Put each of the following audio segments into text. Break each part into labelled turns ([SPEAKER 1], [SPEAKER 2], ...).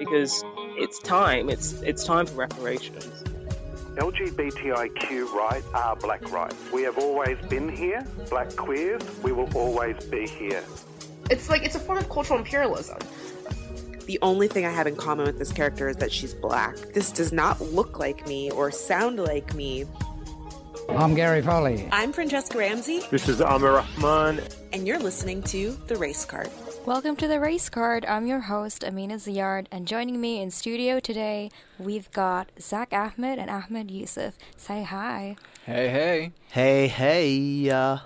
[SPEAKER 1] Because it's time. It's it's time for reparations.
[SPEAKER 2] LGBTIQ rights are black rights. We have always been here, black queers, we will always be here.
[SPEAKER 3] It's like it's a form of cultural imperialism.
[SPEAKER 4] The only thing I have in common with this character is that she's black. This does not look like me or sound like me.
[SPEAKER 5] I'm Gary Foley.
[SPEAKER 4] I'm Franchesca Ramsey,
[SPEAKER 2] This is Amir Rahman.
[SPEAKER 4] and you're listening to The Race Card.
[SPEAKER 6] Welcome to the Race Card. I'm your host, Amina Ziyard, and joining me in studio today, we've got Zach Ahmed and Ahmed Yusuf. Say hi.
[SPEAKER 7] Hey, hey.
[SPEAKER 8] Hey, hey, uh,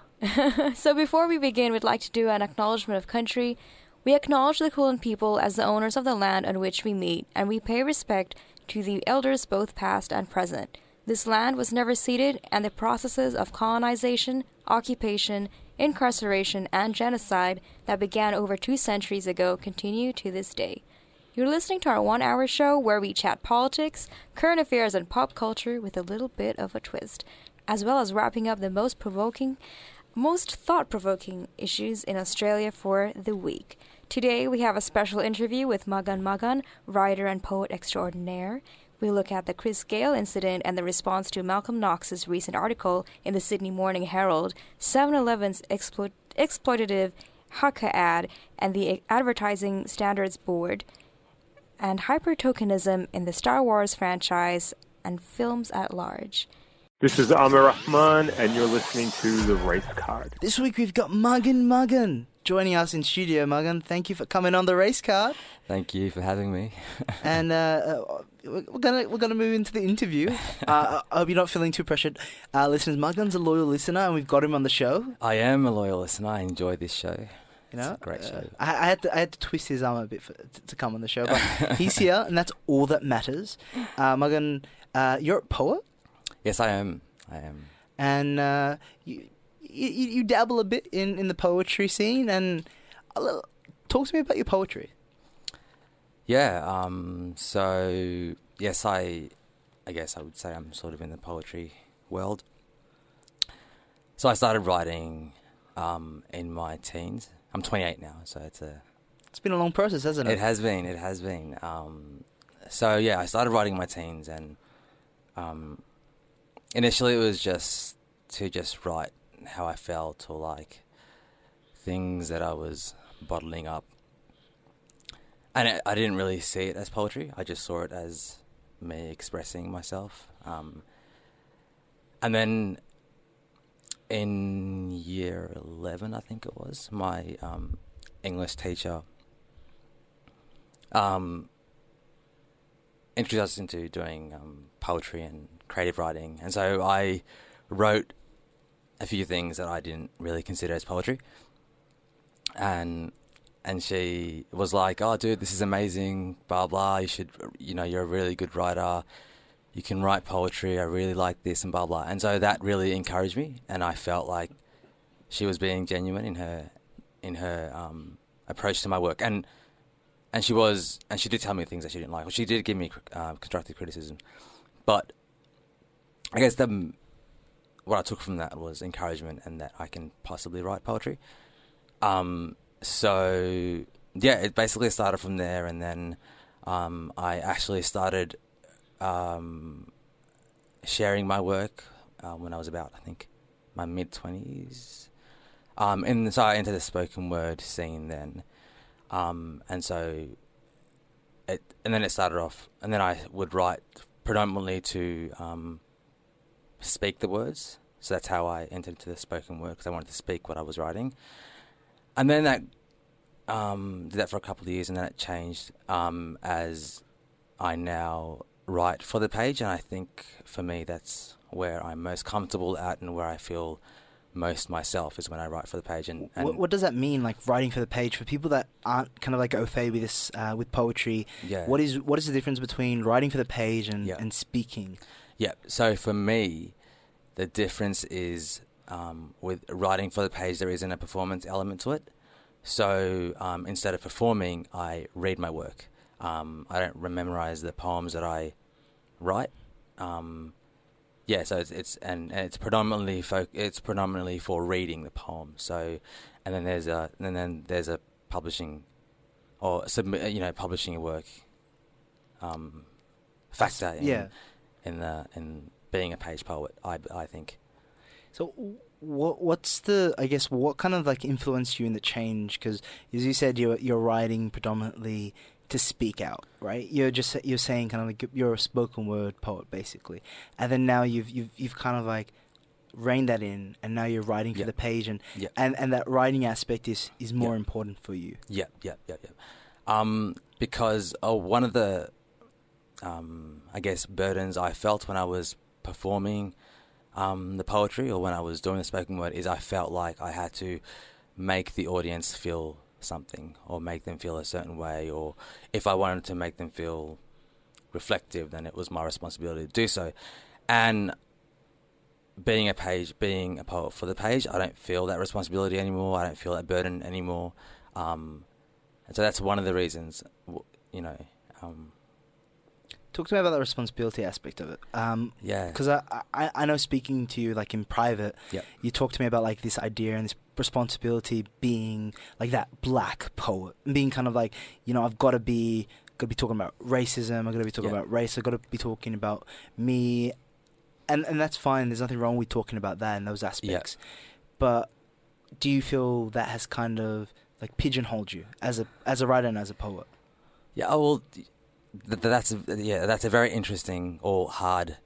[SPEAKER 6] So before we begin, we'd like to do an acknowledgement of country. We acknowledge the Kulin people as the owners of the land on which we meet, and we pay respect to the elders both past and present. This land was never ceded, and the processes of colonization, occupation, incarceration, and genocide that began over two centuries ago continue to this day. You're listening to our one hour show where we chat politics, current affairs, and pop culture with a little bit of a twist, as well as wrapping up the most provoking, most thought provoking issues in Australia for the week. Today we have a special interview with Magan Magan, writer and poet extraordinaire. We look at the Chris Gayle incident and the response to Malcolm Knox's recent article in the Sydney Morning Herald, 7 Eleven's explo- exploitative haka ad, and the Advertising Standards Board, and hypertokenism in the Star Wars franchise and films at large.
[SPEAKER 2] This is Amir Rahman, and you're listening to The Race Card.
[SPEAKER 8] this week we've got Magan Magan joining us in studio. Magan, thank you for coming on the race card.
[SPEAKER 7] Thank you for having me.
[SPEAKER 8] And uh, uh, we're we're gonna we're gonna move into the interview. Uh, I hope you're not feeling too pressured, uh, listeners. Magan's a loyal listener, and we've got him on the show.
[SPEAKER 7] I am a loyal listener. I enjoy this show.
[SPEAKER 8] You know,
[SPEAKER 7] It's a great
[SPEAKER 8] Uh,
[SPEAKER 7] show.
[SPEAKER 8] I, I had to I had to twist his arm a bit for, to, to come on the show, but he's here, and that's all that matters. Uh, uh, you're a poet.
[SPEAKER 7] Yes, I am. I am.
[SPEAKER 8] and uh, you, you you dabble a bit in, in the poetry scene. And a little, talk to me about your poetry.
[SPEAKER 7] Yeah. Um. So yes, I. I guess I would say I'm sort of in the poetry world. So I started writing um, in my teens. I'm 28 now, so it's a
[SPEAKER 8] It's been a long process, hasn't it?
[SPEAKER 7] It has been. It has been. Um, so yeah, I started writing in my teens, and um, initially it was just to just write how I felt or like things that I was bottling up, and I, didn't really see it as poetry. I just saw it as me expressing myself. Um, and then in year 11, I think it was, my um, English teacher um, introduced us into doing um, poetry and creative writing. And so I wrote a few things that I didn't really consider as poetry. And and she was like, "Oh, dude, this is amazing. Blah blah. You should, you know, you're a really good writer. You can write poetry. I really like this and blah blah." And so that really encouraged me, and I felt like she was being genuine in her in her um, approach to my work. And and she was, and she did tell me things that she didn't like. She did give me uh, constructive criticism, but I guess the what I took from that was encouragement and that I can possibly write poetry. Um, so yeah, it basically started from there, and then um, I actually started um, sharing my work uh, when I was about, I think, my mid twenties. Um, and so I entered the spoken word scene then, um, and so it, and then it started off, and then I would write predominantly to um, speak the words. So that's how I entered into the spoken word because I wanted to speak what I was writing. And then that um, did that for a couple of years, and then it changed um, as I now write for the page, and I think for me that's where I'm most comfortable at and where I feel most myself is when I write for the page. And, and
[SPEAKER 8] What, what does that mean, like writing for the page? For people that aren't kind of like au fait with this, uh, with poetry,
[SPEAKER 7] Yeah.
[SPEAKER 8] what is what is the difference between writing for the page and,
[SPEAKER 7] Yeah.
[SPEAKER 8] and speaking?
[SPEAKER 7] Yeah. So for me, the difference is um, with writing for the page, there isn't a performance element to it. So um, instead of performing, I read my work. Um, I don't memorize the poems that I write. Um, yeah, so it's, it's and, and it's predominantly fo- it's predominantly for reading the poem. So, and then there's a and then there's a publishing or submit you know publishing work um, factor in,
[SPEAKER 8] Yeah.
[SPEAKER 7] In the in being a page poet. I I think.
[SPEAKER 8] So, what what's the I guess what kind of like influenced you in the change? Because as you said, you're you're writing predominantly to speak out, right? You're just you're saying kind of like you're a spoken word poet basically, and then now you've you've you've kind of like reined that in, and now you're writing for
[SPEAKER 7] Yeah.
[SPEAKER 8] the page, and
[SPEAKER 7] Yeah.
[SPEAKER 8] and and that writing aspect is is more
[SPEAKER 7] Yeah.
[SPEAKER 8] important for you.
[SPEAKER 7] Yeah, yeah, yeah, yeah. Um, because oh, one of the, um, I guess, burdens I felt when I was performing um, the poetry or when I was doing the spoken word is I felt like I had to make the audience feel something or make them feel a certain way, or if I wanted to make them feel reflective, then it was my responsibility to do so. And being a page, being a poet for the page, I don't feel that responsibility anymore. I don't feel that burden anymore. Um, and so that's one of the reasons, you know. Um,
[SPEAKER 8] Talk to me about the responsibility aspect of it. Um,
[SPEAKER 7] Yeah.
[SPEAKER 8] Because I, I I know speaking to you like in private,
[SPEAKER 7] Yep.
[SPEAKER 8] you talk to me about like this idea and this responsibility being like that black poet, being kind of like you know I've got to be got to be talking about racism. I've got to be talking
[SPEAKER 7] Yeah.
[SPEAKER 8] about race. I've got to be talking about me, and and that's fine. There's nothing wrong with talking about that and those aspects. But do you feel that has kind of like pigeonholed you as a as a writer and as a poet?
[SPEAKER 7] Yeah, oh, well, th- th- that's a, yeah, that's a very interesting or hard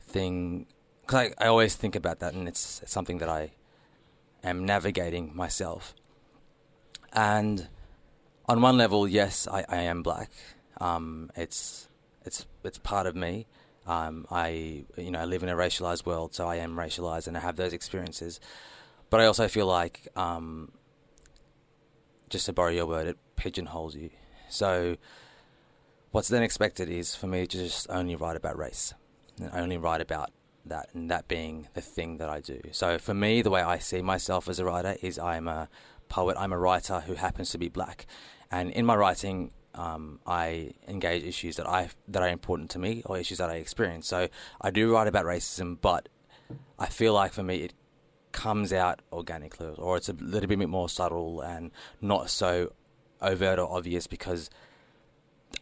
[SPEAKER 7] thing because I, I always think about that, and it's, it's something that I am navigating myself. And on one level, yes, I, I am black. Um, it's it's it's part of me. Um, I you know I live in a racialized world, so I am racialized, and I have those experiences. But I also feel like, um, just to borrow your word, it pigeonholes you. So, what's then expected is for me to just only write about race, and only write about that, and that being the thing that I do. So, for me, the way I see myself as a writer is I'm a poet, I'm a writer who happens to be black, and in my writing, um, I engage issues that I that are important to me or issues that I experience. So, I do write about racism, but I feel like for me, it comes out organically, or it's a little bit more subtle and not so overt or obvious because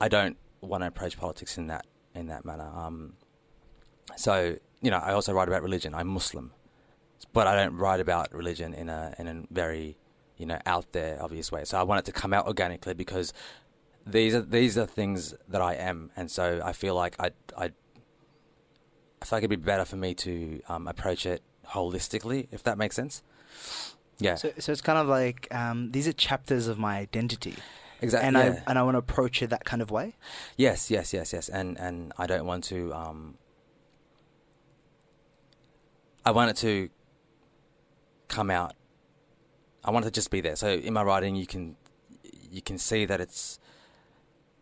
[SPEAKER 7] I don't want to approach politics in that in that manner. Um, so you know, I also write about religion. I'm Muslim, but I don't write about religion in a in a very you know out there obvious way. So I want it to come out organically because these are these are things that I am, and so I feel like I I I feel like it'd be better for me to um, approach it holistically, if that makes sense. Yeah.
[SPEAKER 8] So, so it's kind of like um, these are chapters of my identity.
[SPEAKER 7] Exactly.
[SPEAKER 8] And
[SPEAKER 7] yeah.
[SPEAKER 8] I and I want to approach it that kind of way.
[SPEAKER 7] Yes, yes, yes, yes, and and I don't want to. Um, I want it to come out. I want it to just be there. So in my writing, you can you can see that it's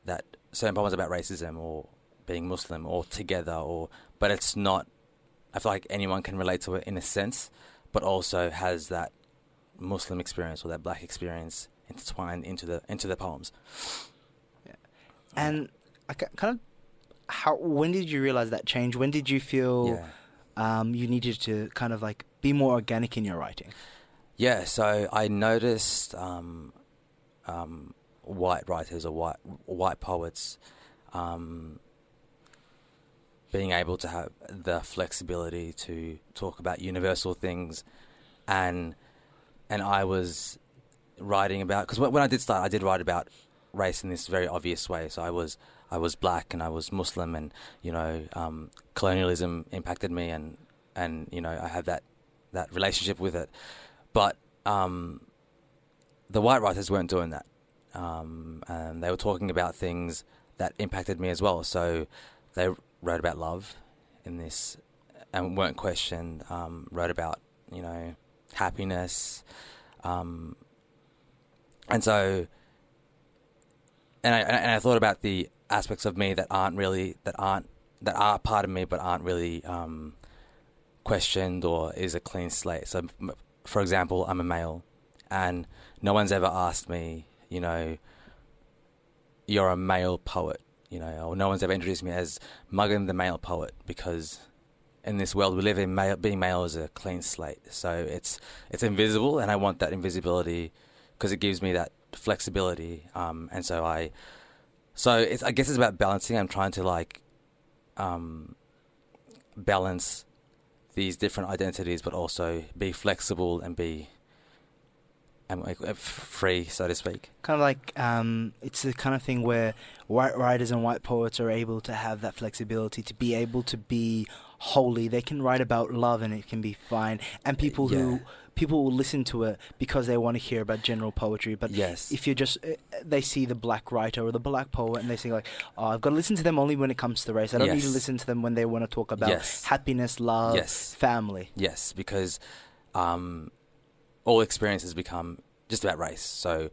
[SPEAKER 7] that certain poems about racism or being Muslim or together or, but it's not. I feel like anyone can relate to it in a sense, but also has that Muslim experience or that black experience intertwined into the into the poems.
[SPEAKER 8] And I kind of how when did you realize that change? When did you feel
[SPEAKER 7] Yeah.
[SPEAKER 8] um, you needed to kind of like be more organic in your writing?
[SPEAKER 7] Yeah, so I noticed um, um, white writers or white white poets um, being able to have the flexibility to talk about universal things, and and I was writing about because when I did start, I did write about race in this very obvious way. So I was I was black and I was Muslim, and you know um, colonialism impacted me, and and you know I have that that relationship with it. But um, the white writers weren't doing that, um, and they were talking about things that impacted me as well. So they wrote about love in this, and weren't questioned. Um, wrote about you know, happiness, um, and so, and I and I thought about the aspects of me that aren't really that aren't that are part of me but aren't really um, questioned or is a clean slate. So, for example, I'm a male, and no one's ever asked me, you know, you're a male poet, you know, or no one's ever introduced me as Magan the male poet because in this world we live in, male, being male is a clean slate. So it's it's invisible, and I want that invisibility because it gives me that flexibility. Um, and so I, so it's I guess it's about balancing. I'm trying to like, um, balance these different identities, but also be flexible and be uh, free, so to speak.
[SPEAKER 8] Kind of like um, it's the kind of thing where white writers and white poets are able to have that flexibility to be able to be holy. They can write about love and it can be fine. And people who
[SPEAKER 7] Yeah.
[SPEAKER 8] People will listen to it because they want to hear about general poetry. But
[SPEAKER 7] Yes.
[SPEAKER 8] if you just uh, they see the black writer or the black poet and they say like, oh, I've got to listen to them only when it comes to race. I don't need to listen to them when they want to talk about
[SPEAKER 7] Yes.
[SPEAKER 8] happiness, love,
[SPEAKER 7] Yes.
[SPEAKER 8] family.
[SPEAKER 7] Yes, because um, all experiences become just about race. So,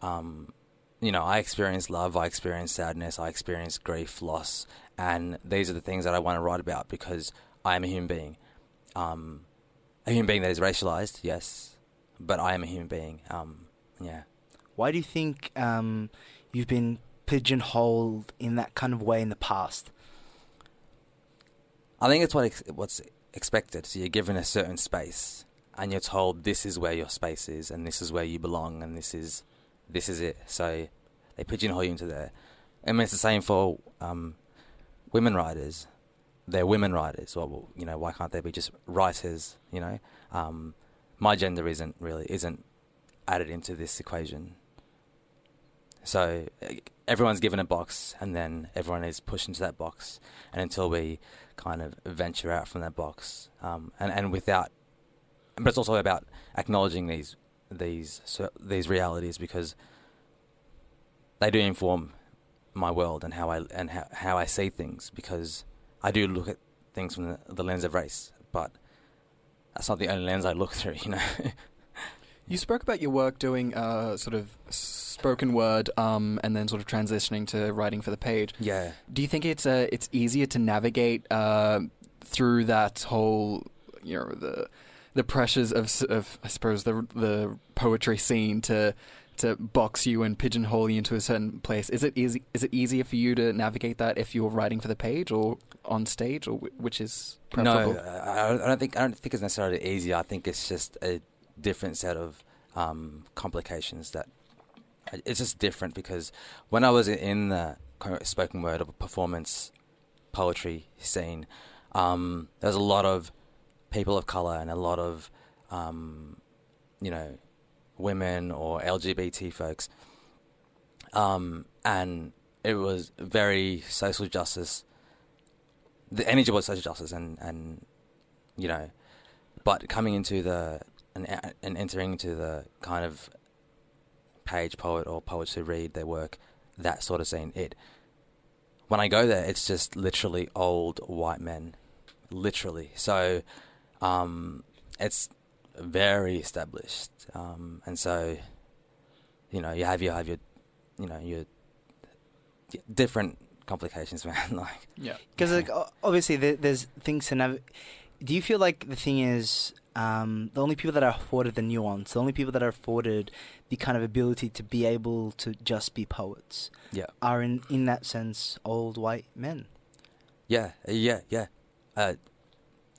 [SPEAKER 7] um, you know, I experience love, I experience sadness, I experience grief, loss, and these are the things that I want to write about because I am a human being. Um, a human being that is racialized, yes, but I am a human being. Um, yeah.
[SPEAKER 8] Why do you think um, you've been pigeonholed in that kind of way in the past?
[SPEAKER 7] I think it's what ex- what's expected. So you're given a certain space, and you're told this is where your space is, and this is where you belong, and this is this is it. So they pigeonhole you into there. I mean, it's the same for um, women writers. They're women writers. Well, you know, why can't they be just writers? You know, um, my gender isn't really isn't added into this equation. So everyone's given a box, and then everyone is pushed into that box, and until we kind of venture out from that box, um, and and without, but it's also about acknowledging these these so, these realities because they do inform my world and how I and how, how I see things because I do look at things from the, the lens of race, but that's not the only lens I look through, you know.
[SPEAKER 9] You spoke about your work doing uh, sort of spoken word, um, and then sort of transitioning to writing for the page.
[SPEAKER 7] Yeah.
[SPEAKER 9] Do you think it's uh, it's easier to navigate uh, through that whole, you know, the the pressures of, of I suppose the the poetry scene to to box you and pigeonhole you into a certain place? Is it easy? Is it easier for you to navigate that if you're writing for the page or on stage, or wh- which is preferable?
[SPEAKER 7] No, I, don't think I don't think it's necessarily easy. I think it's just a different set of um, complications that it's just different because when I was in the spoken word or performance poetry scene, um, there's a lot of people of color and a lot of um, you know women or LGBT folks, um, and it was very social justice. The energy was social justice, and and you know, but coming into the and and entering into the kind of page poet or poets who read their work, that sort of scene. It when I go there, it's just literally old white men, literally. So, um, it's very established, um, and so you know you have your have your you know your different complications, man. like
[SPEAKER 9] Yeah.
[SPEAKER 8] Because like obviously there, there's things to nav. Do you feel like the thing is um, the only people that are afforded the nuance, the only people that are afforded the kind of ability to be able to just be poets,
[SPEAKER 7] Yeah.
[SPEAKER 8] are in in that sense old white men.
[SPEAKER 7] Yeah, uh, yeah, yeah. Uh,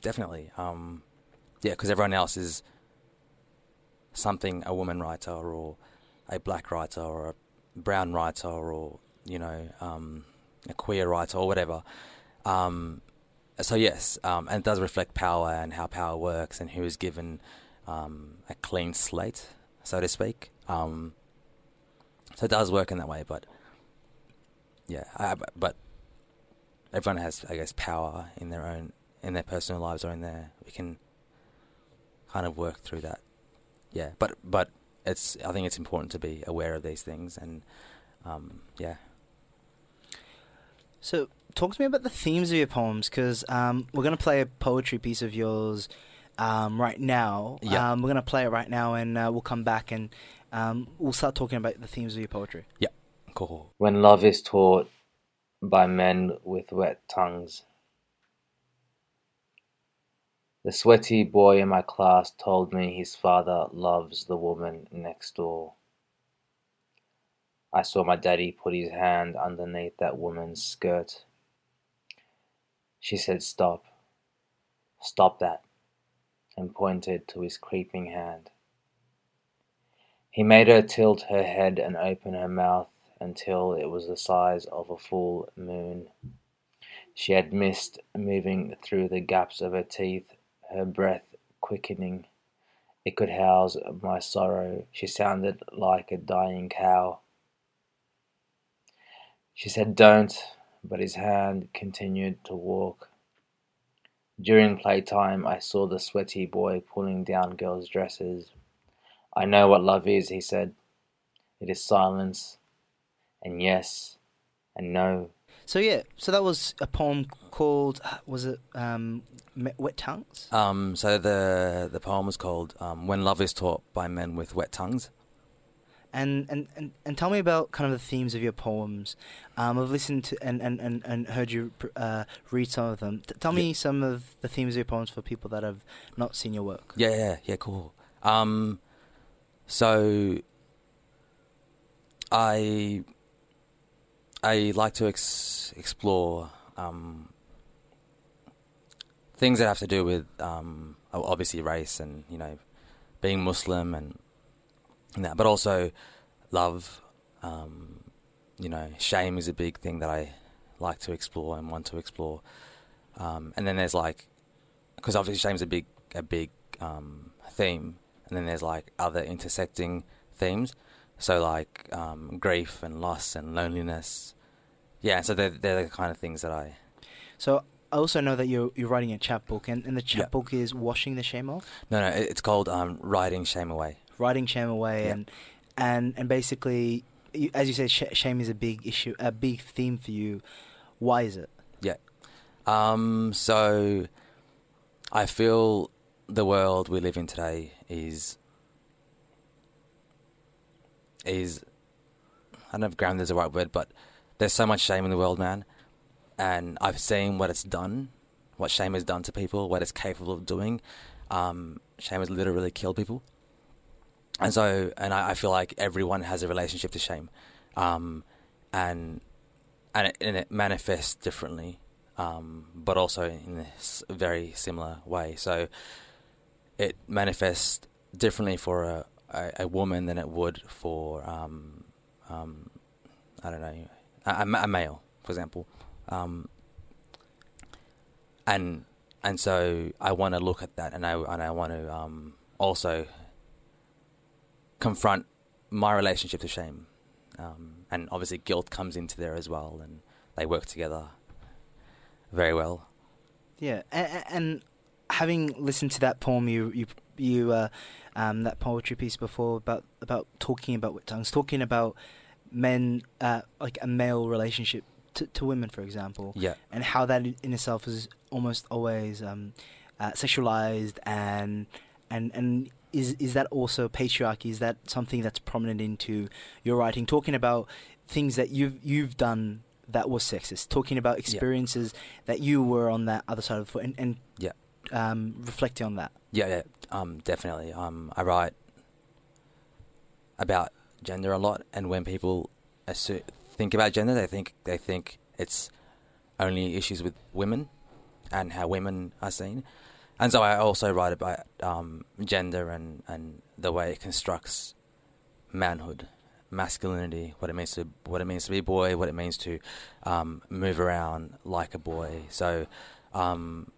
[SPEAKER 7] definitely. Um, yeah, because everyone else is something a woman writer or a black writer or a brown writer or you know um, a queer writer or whatever. Um, so yes, um, and it does reflect power and how power works and who is given um, a clean slate, so to speak. Um, so it does work in that way, but yeah, I, but everyone has, I guess, power in their own, in their personal lives or in their. We can kind of work through that. Yeah, but but it's. I think it's important to be aware of these things, and um, yeah.
[SPEAKER 8] So talk to me about the themes of your poems, because um, we're gonna play a poetry piece of yours um, right now.
[SPEAKER 7] Yeah.
[SPEAKER 8] Um, we're gonna play it right now, and uh, we'll come back and um, we'll start talking about the themes of your poetry.
[SPEAKER 7] Yeah, cool.
[SPEAKER 10] When love is taught by men with wet tongues. The sweaty boy in my class told me his father loves the woman next door. I saw my daddy put his hand underneath that woman's skirt. She said, Stop. Stop that. And pointed to his creeping hand. He made her tilt her head and open her mouth until it was the size of a full moon. She had mist moving through the gaps of her teeth, her breath quickening. It could house my sorrow. She sounded like a dying cow. She said, Don't, but his hand continued to walk. During playtime, I saw the sweaty boy pulling down girls' dresses. I know what love is, he said. It is silence, and yes, and no.
[SPEAKER 8] So yeah, so that was a poem called was it um, Wet Tongues?
[SPEAKER 7] Um, so the the poem was called um, "When Love Is Taught by Men with Wet Tongues."
[SPEAKER 8] And, and, and, and tell me about kind of the themes of your poems. Um, I've listened to and, and, and, and heard you uh, read some of them. T- tell me some of the themes of your poems for people that have not seen your work.
[SPEAKER 7] Yeah, yeah, yeah, cool. Um, so I I like to ex- explore um, things that have to do with um, obviously race and you know being Muslim and, and that, but also love. Um, you know, shame is a big thing that I like to explore and want to explore. Um, and then there's like, because obviously shame's a big a big um, theme, and then there's like other intersecting themes. So like um, grief and loss and loneliness. Yeah, so they're they're the kind of things that I.
[SPEAKER 8] So I also know that you're you're writing a chapbook, and, and the chapbook is washing the shame off,
[SPEAKER 7] No, no, it's called um, writing shame away.
[SPEAKER 8] Writing shame away,
[SPEAKER 7] Yeah.
[SPEAKER 8] and and and basically, you, as you said, sh- shame is a big issue, a big theme for you. Why is it?
[SPEAKER 7] Yeah. Um, so I feel the world we live in today is is I don't know if grounded is the right word, but there's so much shame in the world, man. And I've seen what it's done, what shame has done to people, what it's capable of doing. Um, shame has literally killed people. And so, and I, I feel like everyone has a relationship to shame, um, and and it, and it manifests differently, um, but also in a s- very similar way. So it manifests differently for a, a, a woman than it would for um, um, I don't know a, a a male, for example, um, and and so I want to look at that, and I and I want to um, also confront my relationship to shame, um, and obviously guilt comes into there as well, and they work together very well.
[SPEAKER 8] Yeah, and, and having listened to that poem, you you you uh, um, that poetry piece before about about talking about wet tongues, talking about men uh, like a male relationship to, to women, for example.
[SPEAKER 7] Yeah.
[SPEAKER 8] and how that in itself is almost always um, uh, sexualized and and and is is that also patriarchy? Is that something that's prominent into your writing? Talking about things that you've you've done that was sexist. Talking about experiences that you were on that other side of the foot, and, and
[SPEAKER 7] Yeah.
[SPEAKER 8] um, reflecting on that.
[SPEAKER 7] Yeah, yeah, um, definitely. Um, I write about gender a lot, and when people think about gender, they think they think it's only issues with women and how women are seen. And so I also write about um, gender and, and the way it constructs manhood, masculinity, what it means to what it means to be a boy, what it means to um, move around like a boy. So, um,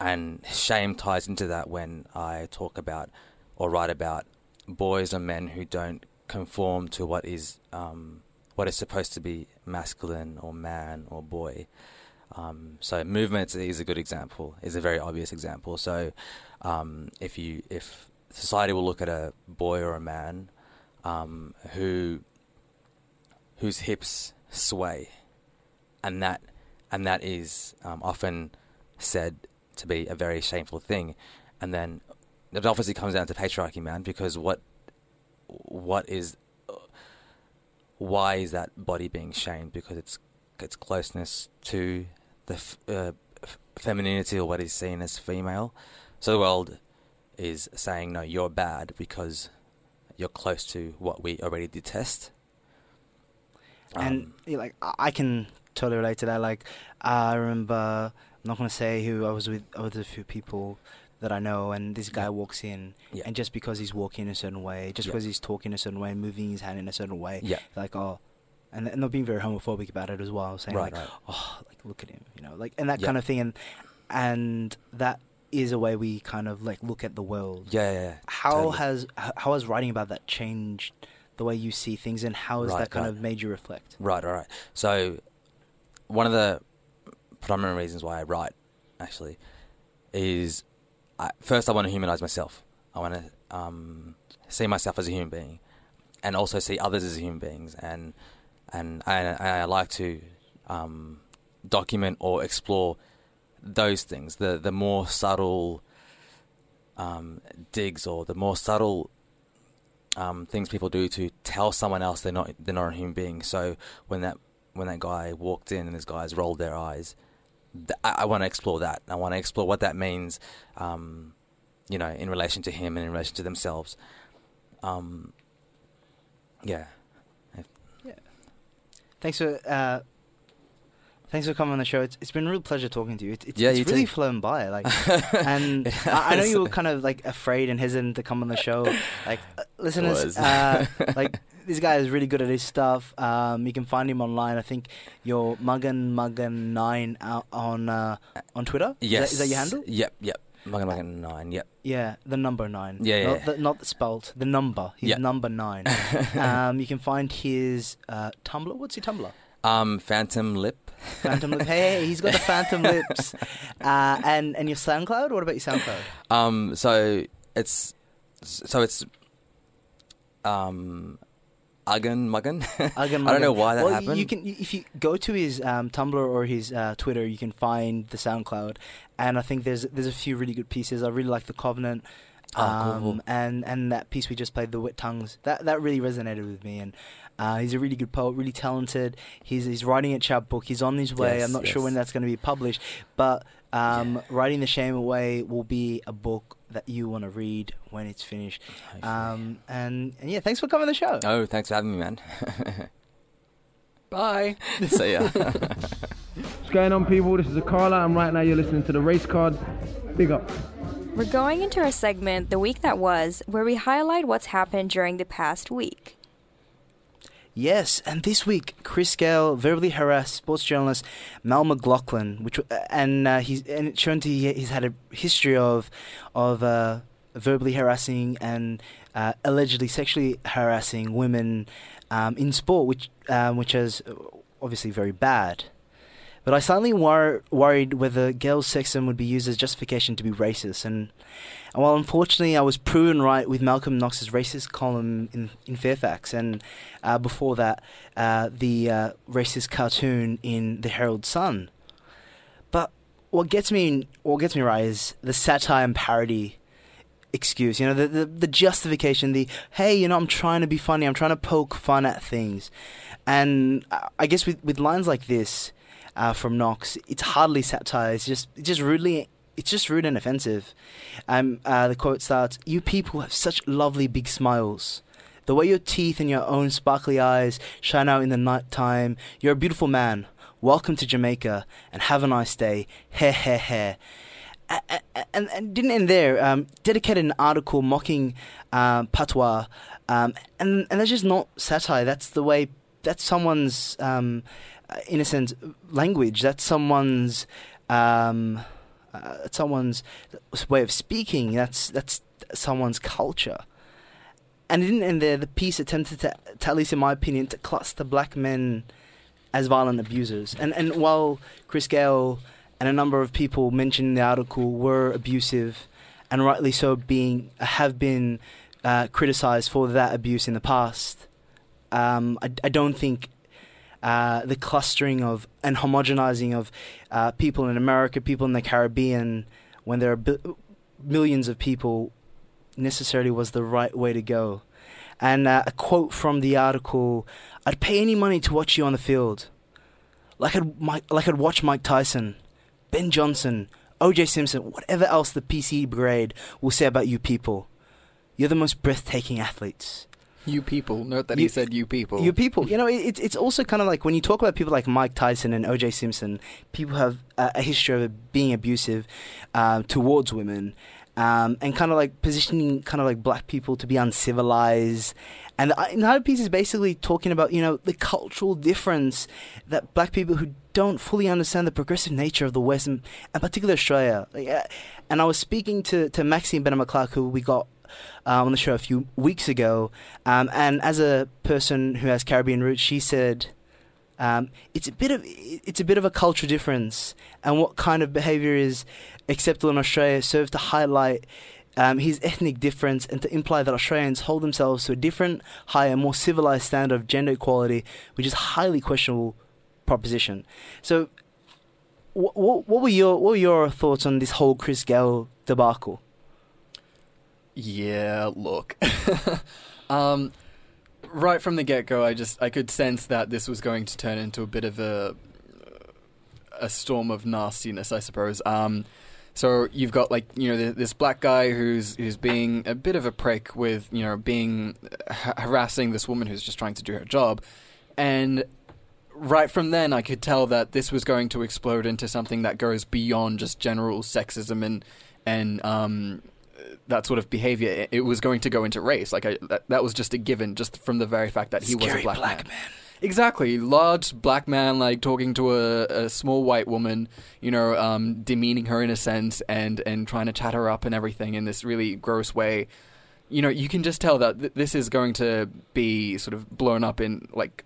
[SPEAKER 7] and shame ties into that when I talk about or write about boys or men who don't conform to what is um, what is supposed to be masculine or man or boy. Um, so movement is a good example, is a very obvious example. So um, if you if society will look at a boy or a man um, who whose hips sway, and that and that is um, often said to be a very shameful thing, and then it obviously comes down to patriarchy, man. Because what what is why is that body being shamed? Because it's its closeness to the f- uh, f- femininity or what is seen as female. So the world is saying no, you're bad because you're close to what we already detest.
[SPEAKER 8] and
[SPEAKER 7] Um,
[SPEAKER 8] yeah, like I can totally relate to that. Like I remember, I'm not gonna say who I was with. I was with a few people that I know, and this guy walks in,
[SPEAKER 7] Yeah.
[SPEAKER 8] and just because he's walking a certain way, just
[SPEAKER 7] Yeah.
[SPEAKER 8] because he's talking a certain way, and moving his hand in a certain way,
[SPEAKER 7] Yeah.
[SPEAKER 8] like oh, and and they're being very homophobic about it as well, saying
[SPEAKER 7] Right,
[SPEAKER 8] like
[SPEAKER 7] right.
[SPEAKER 8] oh, like look at him, you know, like and that
[SPEAKER 7] Yeah.
[SPEAKER 8] kind of thing, and and that is a way we kind of like look at the world.
[SPEAKER 7] Yeah, yeah, yeah,
[SPEAKER 8] How
[SPEAKER 7] totally.
[SPEAKER 8] has how has writing about that changed the way you see things, and how has
[SPEAKER 7] Right,
[SPEAKER 8] that kind of made you reflect?
[SPEAKER 7] Right, right, right. So, one of the predominant reasons why I write, actually, is I, first I want to humanize myself. I want to um, see myself as a human being, and also see others as human beings, and and I, I like to um, document or explore those things, the the more subtle um, digs or the more subtle um, things people do to tell someone else they're not they're not a human being. So when that when that guy walked in and his guys rolled their eyes, th- I, I want to explore that. I want to explore what that means, um, you know, in relation to him and in relation to themselves. Um, yeah.
[SPEAKER 8] Thanks for uh, thanks for coming on the show. It's, it's been a real pleasure talking to you. It, it's,
[SPEAKER 7] Yeah,
[SPEAKER 8] it's
[SPEAKER 7] you
[SPEAKER 8] really
[SPEAKER 7] too.
[SPEAKER 8] flown by. Like, and I, I know you were kind of like afraid and hesitant to come on the show. Like, uh, listeners, uh, like this guy is really good at his stuff. Um, you can find him online. I think you're Magan Magan Nine out on uh, on Twitter.
[SPEAKER 7] Yes.
[SPEAKER 8] is that your handle?
[SPEAKER 7] Yep. Yep. Magan Magan nine. Yep.
[SPEAKER 8] Yeah, the number nine.
[SPEAKER 7] Yeah,
[SPEAKER 8] not. The, not the spelt. The number. He's
[SPEAKER 7] Yeah.
[SPEAKER 8] number nine. um, you can find his uh, Tumblr. What's your Tumblr?
[SPEAKER 7] Um, Phantom Lip.
[SPEAKER 8] Phantom lip. Hey, he's got the phantom lips. Uh, and and your SoundCloud. What about your SoundCloud?
[SPEAKER 7] Um, so it's so it's um, Uggan Muggan.
[SPEAKER 8] Uggan
[SPEAKER 7] I don't know why that
[SPEAKER 8] well,
[SPEAKER 7] happened.
[SPEAKER 8] You can if you go to his um, Tumblr or his uh, Twitter, you can find the SoundCloud, and I think there's there's a few really good pieces. I really like the Covenant.
[SPEAKER 7] Oh, cool, cool.
[SPEAKER 8] And and that piece we just played, the Wet Tongues, that that really resonated with me. And uh, he's a really good poet, really talented. He's he's writing a chapbook. He's on his way.
[SPEAKER 7] Yes,
[SPEAKER 8] I'm not sure when that's going to be published, but um, writing the shame away will be a book that you want to read when it's finished. Um, and, and yeah, thanks for coming to the show.
[SPEAKER 7] Oh, thanks for having me, man.
[SPEAKER 9] Bye.
[SPEAKER 7] See ya.
[SPEAKER 11] What's going on, people? This is Akala, and right now you're listening to the Race Card. Big up.
[SPEAKER 6] We're going into our segment, The Week That Was, where we highlight what's happened during the past week.
[SPEAKER 8] Yes, and this week, Chris Gayle verbally harassed sports journalist Mel McLaughlin, which uh, and uh, he's and shown to he, he's had a history of of uh, verbally harassing and uh, allegedly sexually harassing women um, in sport, which um, which is obviously very bad. But I slightly wor- worried whether Gayle's sexism would be used as justification to be racist. And, and while unfortunately I was proven right with Malcolm Knox's racist column in, in Fairfax, and uh, before that, uh, the uh, racist cartoon in the Herald Sun. But what gets me, what gets me right is the satire and parody excuse. You know, the, the the justification, the hey, you know, I'm trying to be funny, I'm trying to poke fun at things, and I- guess with with lines like this uh, from Knox, it's hardly satire. It's just it's just rudely. It's just rude and offensive. Um, uh, the quote starts: "You people have such lovely big smiles. The way your teeth and your own sparkly eyes shine out in the night time. You're a beautiful man. Welcome to Jamaica, and have a nice day. Heh heh heh." A- a- a- and, and didn't end there. Um, dedicated an article mocking um, patois, um, and and that's just not satire. That's the way. That's someone's um, uh, innocent language. That's someone's um, uh, someone's way of speaking. That's that's someone's culture. And it didn't end there. The piece attempted to, to, at least in my opinion, to cluster black men as violent abusers. And and while Chris Gayle and a number of people mentioned in the article were abusive, and rightly so, being have been uh, criticized for that abuse in the past. Um, I, I don't think uh, the clustering of and homogenizing of uh, people in America, people in the Caribbean, when there are bi- millions of people necessarily was the right way to go. And uh, a quote from the article: "I'd pay any money to watch you on the field, like I'd like I'd watch Mike Tyson, Ben Johnson, O.J. Simpson, whatever else the PC grade will say about you people. You're the most breathtaking athletes."
[SPEAKER 9] You people. Note that
[SPEAKER 8] You-
[SPEAKER 9] he said you people.
[SPEAKER 8] You people, you know, it, it's it's also kind of like when you talk about people like Mike Tyson and O.J. Simpson, people have a, a history of being abusive um, towards women, um, and kind of like positioning kind of like black people to be uncivilized. And the entire piece is basically talking about you know the cultural difference that black people who don't fully understand the progressive nature of the West and, and particularly Australia. Like, uh, and I was speaking to to Maxine Beneba Clarke, who we got uh, on the show a few weeks ago. Um, and as a person who has Caribbean roots, she said um, it's a bit of it's a bit of a culture difference, and what kind of behaviour is acceptable in Australia serves to highlight. Um, his ethnic difference and to imply that Australians hold themselves to a different, higher, more civilized standard of gender equality, which is highly questionable proposition. So, what, what, what were your what were your thoughts on this whole Chris Gayle debacle?
[SPEAKER 9] Yeah, look. um, right from the get go, I just I could sense that this was going to turn into a bit of a a storm of nastiness, I suppose. Um, so you've got like you know this black guy who's who's being a bit of a prick with you know being ha- harassing this woman who's just trying to do her job, and right from then I could tell that this was going to explode into something that goes beyond just general sexism and and um, that sort of behavior. It, it was going to go into race. Like I, that, that was just a given, just from the very fact that he was a
[SPEAKER 8] Scary
[SPEAKER 9] black,
[SPEAKER 8] black
[SPEAKER 9] man. Exactly, large black man like talking to a, a small white woman, you know, um, demeaning her in a sense and and trying to chat her up and everything in this really gross way. You know, you can just tell that th- this is going to be sort of blown up in like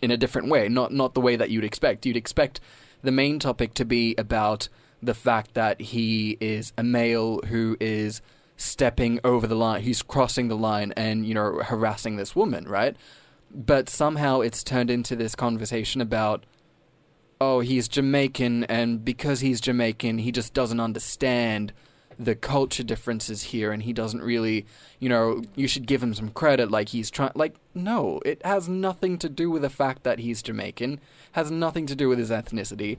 [SPEAKER 9] in a different way, not not the way that you'd expect. You'd expect the main topic to be about the fact that he is a male who is stepping over the line, he's crossing the line and, you know, harassing this woman, right? But somehow it's turned into this conversation about oh, he's Jamaican and because he's Jamaican, he just doesn't understand the culture differences here and he doesn't really, you know, you should give him some credit like he's trying like no, it has nothing to do with the fact that he's Jamaican, has nothing to do with his ethnicity.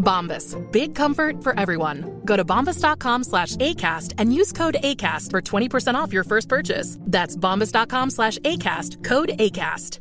[SPEAKER 12] Bombas. Big comfort for everyone. Go to bombas.com slash ACAST and use code ACAST for 20% off your first purchase. That's bombas.com slash ACAST. Code ACAST.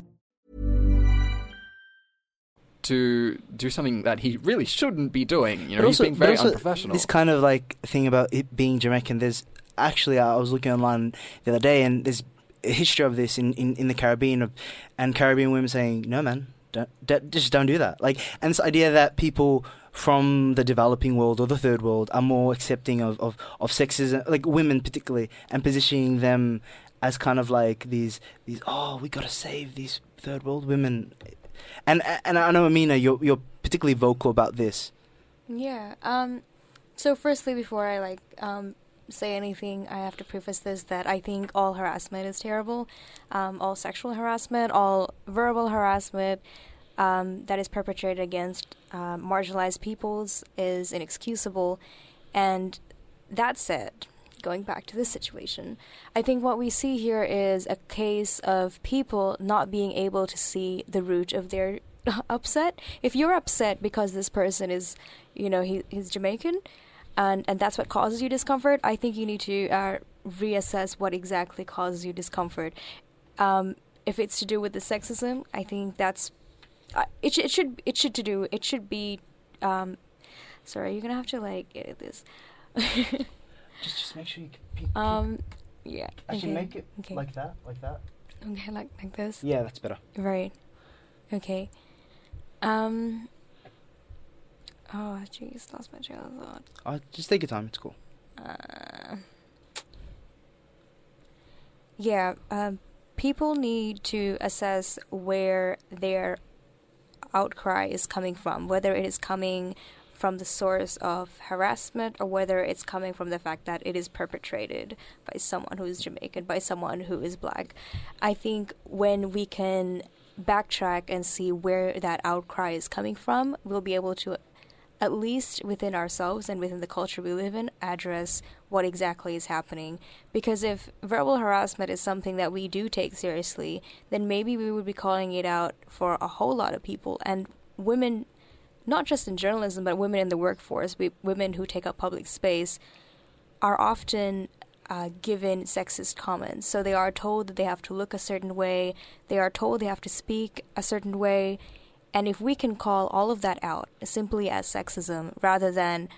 [SPEAKER 9] to do something that he really shouldn't be doing. You know,
[SPEAKER 8] But
[SPEAKER 9] he's being very
[SPEAKER 8] also
[SPEAKER 9] unprofessional.
[SPEAKER 8] This kind of like thing about it being Jamaican. There's actually I was looking online the other day, and there's a history of this in, in, in the Caribbean, of, and Caribbean women saying, "No, man, don't, d- just don't do that." Like, and this idea that people from the developing world or the third world are more accepting of, of, of sexism, like women particularly, and positioning them as kind of like these these oh we gotta save these third world women, and and I know Amina, you're you're particularly vocal about this.
[SPEAKER 6] Yeah. Um. So, firstly, before I like um say anything, I have to preface this that I think all harassment is terrible. Um, all sexual harassment, all verbal harassment um, that is perpetrated against uh, marginalized peoples is inexcusable. And that said, going back to this situation, I think what we see here is a case of people not being able to see the root of their upset. If you're upset because this person is, you know, he, he's Jamaican, and and that's what causes you discomfort, I think you need to uh, reassess what exactly causes you discomfort. Um, if it's to do with the sexism, I think that's uh, it. Sh- it should it should to do it should be. Um, sorry, you're gonna have to like edit this.
[SPEAKER 8] Just, just make sure you.
[SPEAKER 6] um, yeah.
[SPEAKER 8] Actually,
[SPEAKER 6] okay,
[SPEAKER 8] make it
[SPEAKER 6] okay.
[SPEAKER 8] like that, like that.
[SPEAKER 6] Okay, like like this.
[SPEAKER 8] Yeah, that's better.
[SPEAKER 6] Right. Okay. Um. Oh, jeez, lost my trail of thought.
[SPEAKER 8] Uh, just take your time. It's cool.
[SPEAKER 6] Uh, yeah, um, people need to assess where their outcry is coming from, whether it is coming from the source of harassment or whether it's coming from the fact that it is perpetrated by someone who is Jamaican, by someone who is black. I think when we can backtrack and see where that outcry is coming from, we'll be able to at least within ourselves and within the culture we live in, address what exactly is happening. Because if verbal harassment is something that we do take seriously, then maybe we would be calling it out for a whole lot of people. And women, not just in journalism, but women in the workforce, we, women who take up public space, are often uh, given sexist comments. So they are told that they have to look a certain way, they are told they have to speak a certain way and if we can call all of that out simply as sexism rather than,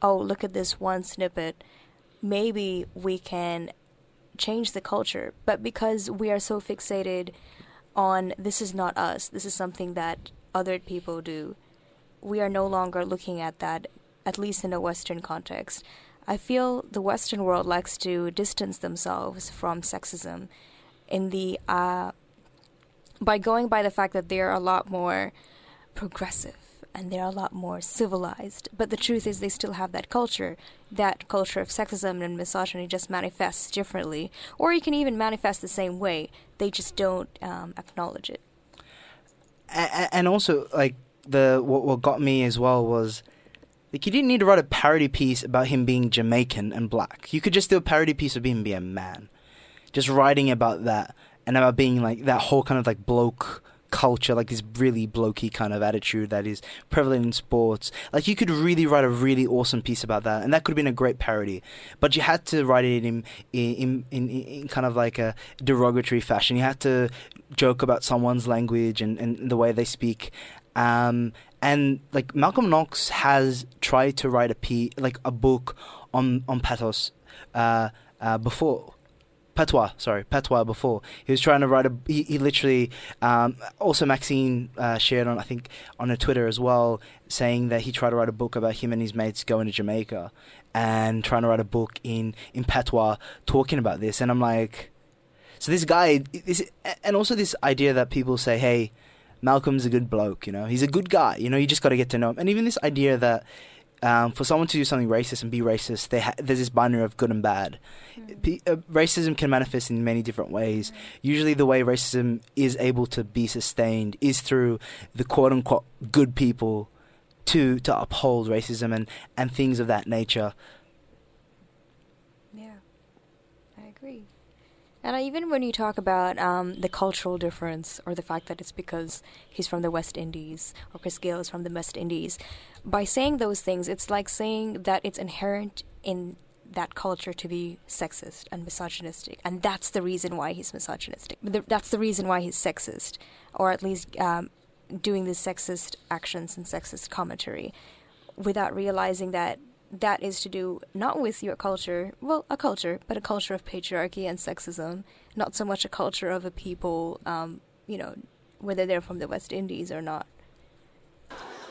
[SPEAKER 6] oh, look at this one snippet, maybe we can change the culture. But because we are so fixated on this is not us, this is something that other people do, we are no longer looking at that, at least in a Western context. I feel the Western world likes to distance themselves from sexism in the uh, by going by the fact that they're a lot more progressive and they're a lot more civilized. But the truth is, they still have that culture. That culture of sexism and misogyny just manifests differently, or you can even manifest the same way. They just don't um, acknowledge it.
[SPEAKER 8] And also, like the what, got me as well was like you didn't need to write a parody piece about him being Jamaican and black. You could just do a parody piece of him being a man, just writing about that and about being like that whole kind of like bloke culture, like this really blokey kind of attitude that is prevalent in sports. Like you could really write a really awesome piece about that, and that could have been a great parody. But you had to write it in in in, in kind of like a derogatory fashion. You had to joke about someone's language and, and the way they speak. Um, and like Malcolm Knox has tried to write a p like a book on on pathos uh, uh, before patois, sorry, patois before. He was trying to write a. He, he literally. Um, also, Maxine uh, shared on I think on her Twitter as well, saying that he tried to write a book about him and his mates going to Jamaica, and trying to write a book in in patois talking about this. And I'm like, so this guy, this, and also this idea that people say, hey. Malcolm's a good bloke, you know. He's a good guy, you know. You just got to get to know him, and even this idea that um, for someone to do something racist and be racist, ha- there's this binary of good and bad. Mm. P- uh, racism can manifest in many different ways. Usually, the way racism is able to be sustained is through the quote unquote good people to to uphold racism and, and things of that nature.
[SPEAKER 6] Yeah, I agree. And even when you talk about um, the cultural difference or the fact that it's because he's from the West Indies or Chris Gayle is from the West Indies, by saying those things, it's like saying that it's inherent in that culture to be sexist and misogynistic, and that's the reason why he's misogynistic. That's the reason why he's sexist, or at least um, doing these sexist actions and sexist commentary, without realizing that that is to do not with your culture, well, a culture, but a culture of patriarchy and sexism, not so much a culture of a people, um, you know, whether they're from the West Indies or not.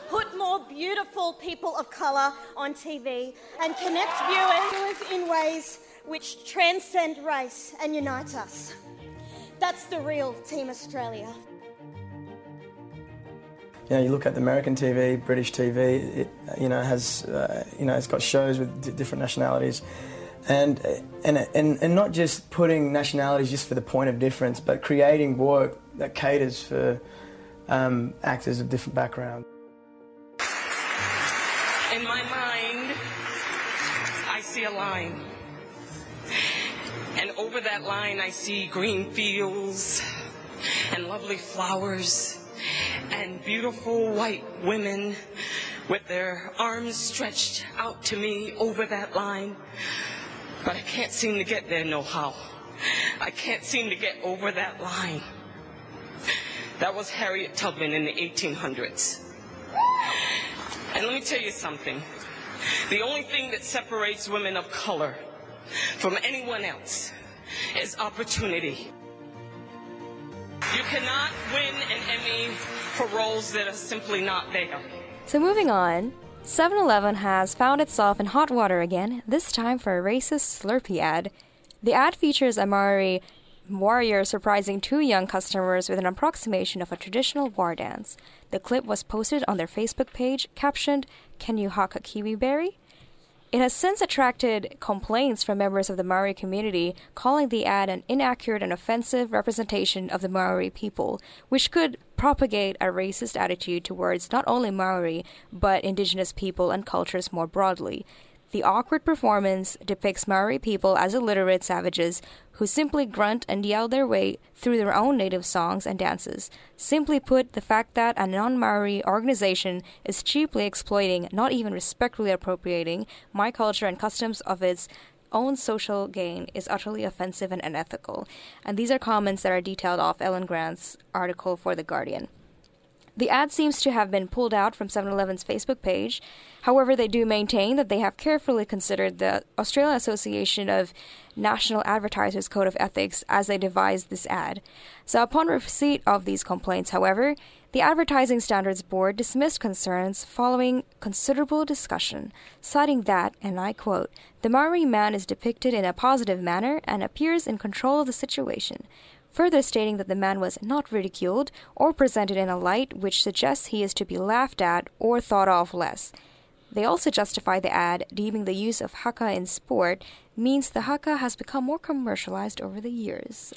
[SPEAKER 13] Put more beautiful people of colour on TV and connect viewers in ways which transcend race and unite us. That's the real Team Australia
[SPEAKER 14] you know, you look at the American TV, British TV, it, you know, has, uh, you know, it's got shows with d- different nationalities. And, and, and, and not just putting nationalities just for the point of difference, but creating work that caters for um, actors of different backgrounds.
[SPEAKER 15] In my mind, I see a line. And over that line, I see green fields and lovely flowers and beautiful white women with their arms stretched out to me over that line. But I can't seem to get there no how. I can't seem to get over that line. That was Harriet Tubman in the 1800s. And let me tell you something. The only thing that separates women of color from anyone else is opportunity. You cannot win an Emmy for roles that are simply not there.
[SPEAKER 6] So moving on, 7-Eleven has found itself in hot water again, this time for a racist Slurpee ad. The ad features a Maori warrior surprising two young customers with an approximation of a traditional war dance. The clip was posted on their Facebook page, captioned, Can you hawk a kiwi berry? It has since attracted complaints from members of the Maori community, calling the ad an inaccurate and offensive representation of the Maori people, which could propagate a racist attitude towards not only Maori, but indigenous people and cultures more broadly. The awkward performance depicts Maori people as illiterate savages who simply grunt and yell their way through their own native songs and dances. Simply put, the fact that a non Maori organization is cheaply exploiting, not even respectfully appropriating, my culture and customs of its own social gain is utterly offensive and unethical. And these are comments that are detailed off Ellen Grant's article for The Guardian. The ad seems to have been pulled out from 7 Eleven's Facebook page. However, they do maintain that they have carefully considered the Australian Association of National Advertisers Code of Ethics as they devised this ad. So, upon receipt of these complaints, however, the Advertising Standards Board dismissed concerns following considerable discussion, citing that, and I quote, the Maori man is depicted in a positive manner and appears in control of the situation further stating that the man was not ridiculed or presented in a light which suggests he is to be laughed at or thought of less. They also justify the ad, deeming the use of haka in sport means the haka has become more commercialized over the years.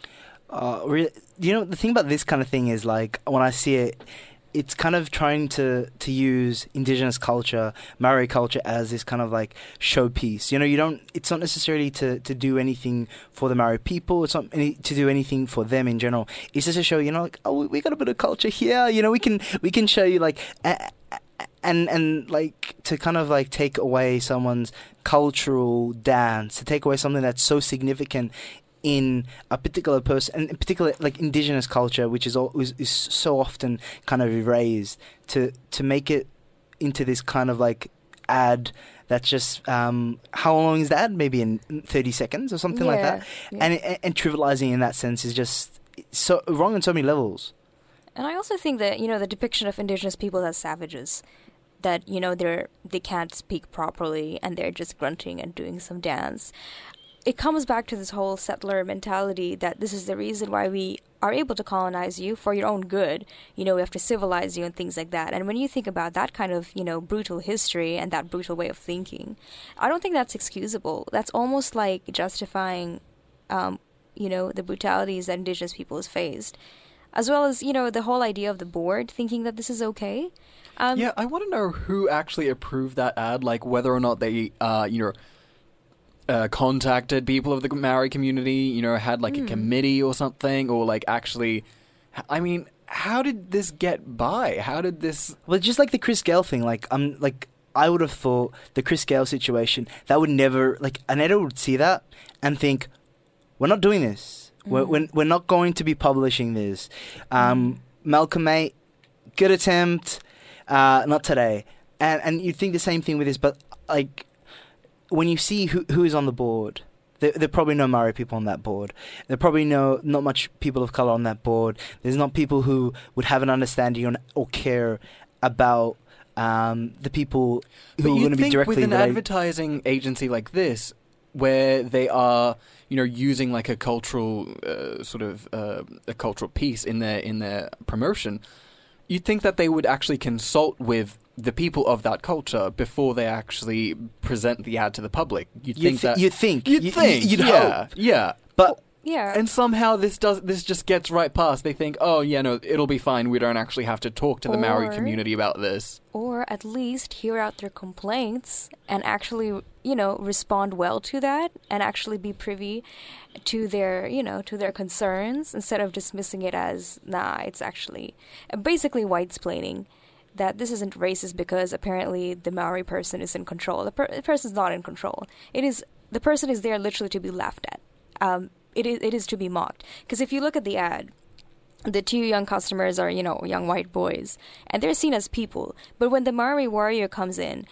[SPEAKER 8] Uh, re- you know, the thing about this kind of thing is like when I see it, it's kind of trying to to use indigenous culture, Maori culture as this kind of like showpiece. You know, you don't. It's not necessarily to to do anything for the Maori people. It's not any, to do anything for them in general. It's just to show you know like oh we got a bit of culture here. You know we can we can show you like. and and like to kind of like take away someone's cultural dance to take away something that's so significant in a particular person, and in particular like indigenous culture, which is, all, is is so often kind of erased, to to make it into this kind of like ad that's just um, how long is that? Maybe in thirty seconds or something
[SPEAKER 6] Yeah,
[SPEAKER 8] like that.
[SPEAKER 6] yeah.
[SPEAKER 8] And, and and trivializing in that sense is just so wrong on so many levels.
[SPEAKER 6] And I also think that you know the depiction of indigenous people as savages, that you know they're they can't speak properly and they're just grunting and doing some dance. It comes back to this whole settler mentality that this is the reason why we are able to colonize you for your own good. You know, we have to civilize you and things like that. And when you think about that kind of, you know, brutal history and that brutal way of thinking, I don't think that's excusable. That's almost like justifying, um, you know, the brutalities that indigenous people has faced as well as you know the whole idea of the board thinking that this is okay. Um,
[SPEAKER 9] yeah, I want to know who actually approved that ad, like whether or not they, uh, you know, uh, contacted people of the Maori community, you know, had like
[SPEAKER 6] Hmm.
[SPEAKER 9] a committee or something, or like actually, I mean, how did this get by? How did this?
[SPEAKER 8] Well, just like the Chris Gayle thing, like I'm like I would have thought the Chris Gayle situation that would never like Aneta would see that and think, we're not doing this. We're,
[SPEAKER 6] Mm.
[SPEAKER 8] we're we're not going to be publishing this. Um, Malcolm mate, good attempt, uh, not today. And and you think the same thing with this, but like when you see who who is on the board. There, there are probably no Maori people on that board. There are probably no not much people of color on that board. There's not people who would have an understanding or, or care about um, the people
[SPEAKER 9] But
[SPEAKER 8] who are going to be directly
[SPEAKER 9] with an
[SPEAKER 8] related.
[SPEAKER 9] advertising agency like this, where they are, you know, using like a cultural uh, sort of uh, a cultural piece in their in their promotion, you'd think that they would actually consult with the people of that culture before they actually present the ad to the public. You'd
[SPEAKER 8] You'd
[SPEAKER 9] think
[SPEAKER 8] thi-
[SPEAKER 9] that
[SPEAKER 8] you'd think.
[SPEAKER 9] you'd
[SPEAKER 8] You-
[SPEAKER 9] think
[SPEAKER 8] you'd
[SPEAKER 9] yeah,
[SPEAKER 8] hope.
[SPEAKER 9] yeah.
[SPEAKER 8] But
[SPEAKER 6] yeah,
[SPEAKER 9] and somehow this does this just gets right past. They think, oh yeah, no, it'll be fine. We don't actually have to talk to the Maori community about this.
[SPEAKER 6] or at least hear out their complaints and actually, you know, respond well to that and actually be privy to their, you know, to their concerns instead of dismissing it as, nah, it's actually basically white splaining. That this isn't racist because apparently the Maori person is in control. The, per- the person's not in control. It is the person is there literally to be laughed at. Um, it is it is to be mocked. Because if you look at the ad, the two young customers are, you know, young white boys, and they're seen as people. But when the Maori warrior comes in,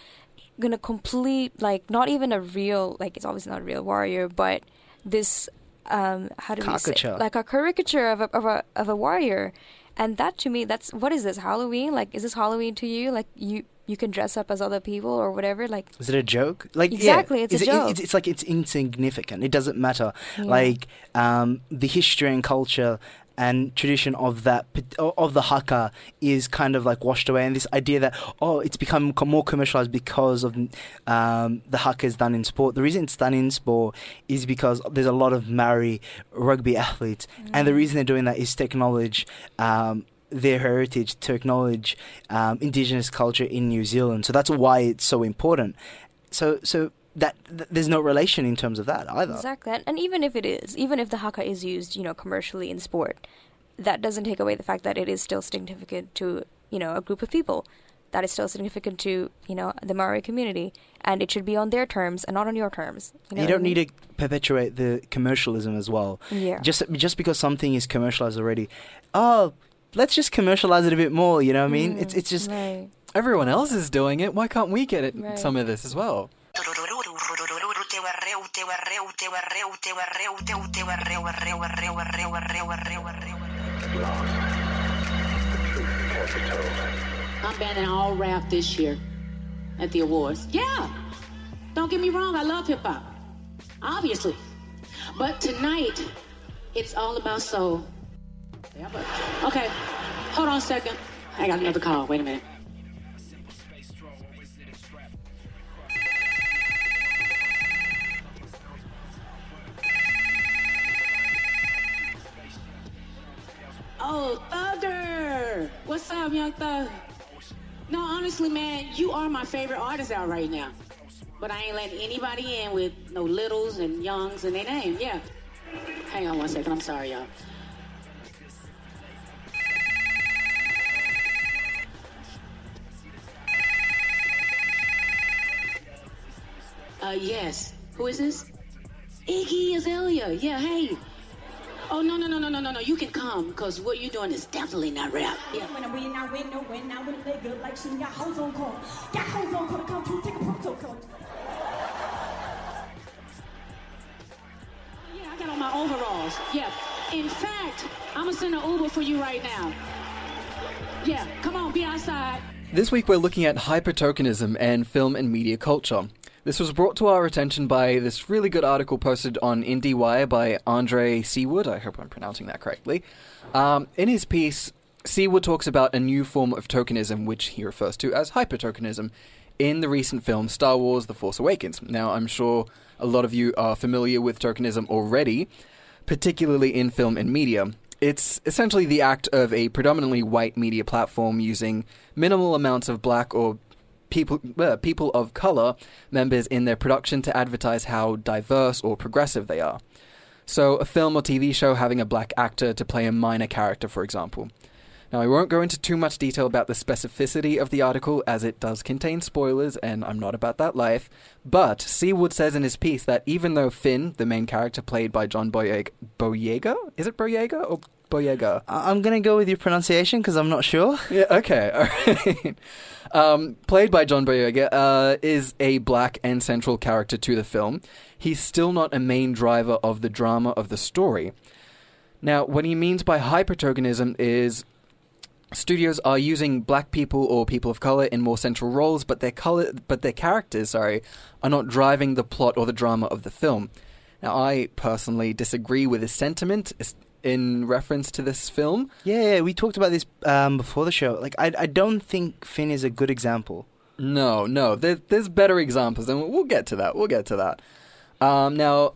[SPEAKER 6] gonna complete like not even a real like it's obviously not a real warrior, but this um how do we say like a caricature of a of a of a warrior, And that to me, that's what is this Halloween? Like, is this Halloween to you? Like you you can dress up as other people or whatever. Like
[SPEAKER 8] Is it a joke? Like
[SPEAKER 6] Exactly,
[SPEAKER 8] yeah,
[SPEAKER 6] it's a
[SPEAKER 8] it-
[SPEAKER 6] joke.
[SPEAKER 8] It's, it's like it's insignificant. It doesn't matter.
[SPEAKER 6] Yeah.
[SPEAKER 8] Like um, the history and culture and tradition of that of the haka is kind of like washed away, and this idea that oh, it's become more commercialized because of um, the haka is done in sport. The reason it's done in sport is because there's a lot of Maori rugby athletes, and the reason they're doing that is to acknowledge. Um, their heritage to acknowledge um, indigenous culture in New Zealand. So that's why it's so important. So so that th- there's no relation in terms of that either.
[SPEAKER 6] Exactly. And, and even if it is, even if the haka is used, you know, commercially in sport, that doesn't take away the fact that it is still significant to, you know, a group of people. That is still significant to, you know, the Maori community. And it should be on their terms and not on your terms. You, know
[SPEAKER 8] You don't
[SPEAKER 6] mean?
[SPEAKER 8] need to perpetuate the commercialism as well.
[SPEAKER 6] Yeah.
[SPEAKER 8] Just just because something is commercialized already, oh, let's just commercialize it a bit more. You know what I mean? It's mm, it's just
[SPEAKER 6] right.
[SPEAKER 9] Everyone else is doing it. Why can't we get it?
[SPEAKER 6] Right.
[SPEAKER 9] Some of this as well.
[SPEAKER 16] I'm banning all rap this year at the awards. Yeah. Don't get me wrong, I love hip hop. Obviously. But tonight, it's all about soul. Okay, hold on a second. I got another call. Wait a minute. Oh, Thugger! What's up, young thug? No, honestly, man, you are my favorite artist out right now. But I ain't letting anybody in with no littles and youngs in their name. Yeah. Hang on one second. I'm sorry, y'all. Uh, yes. Who is this? Iggy Azalea. Yeah, hey. Oh, no, no, no, no, no, no, no. You can come, because what you're doing is definitely not rap. Yeah.
[SPEAKER 17] When I win, I win, no win, I win, they good like she got hoes on call. Got hoes on call to come through, take a protocol.
[SPEAKER 16] Oh, yeah, I got on my overalls. Yeah. In fact, I'm going to send an Uber for you right now. Yeah, come on, be outside.
[SPEAKER 9] This week we're looking at hypertokenism and film and media culture. This was brought to our attention by this really good article posted on IndieWire by Andre Seewood. I hope I'm pronouncing that correctly. Um, in his piece, Seewood talks about a new form of tokenism, which he refers to as hypertokenism, in the recent film Star Wars The Force Awakens. Now, I'm sure a lot of you are familiar with tokenism already, particularly in film and media. It's essentially the act of a predominantly white media platform using minimal amounts of black or people uh, people of color members in their production to advertise how diverse or progressive they are. So, a film or TV show having a black actor to play a minor character, for example. Now, I won't go into too much detail about the specificity of the article, as it does contain spoilers, and I'm not about that life. But Seewood says in his piece that even though Finn, the main character played by John Boyega, Boyega? Is it Boyega or Boyega?
[SPEAKER 8] I- I'm gonna go with your pronunciation because I'm not sure.
[SPEAKER 9] Yeah, okay, alright. um, played by John Boyega, uh, is a black and central character to the film. He's still not a main driver of the drama of the story. Now, what he means by hypertokenism is studios are using black people or people of color in more central roles, but their color, but their characters, sorry, are not driving the plot or the drama of the film. Now, I personally disagree with his sentiment in reference to this film.
[SPEAKER 8] Yeah, yeah, we talked about this um, before the show. Like, I I don't think Finn is a good example.
[SPEAKER 9] No, no, there, there's better examples, and we'll get to that. We'll get to that. Um, now,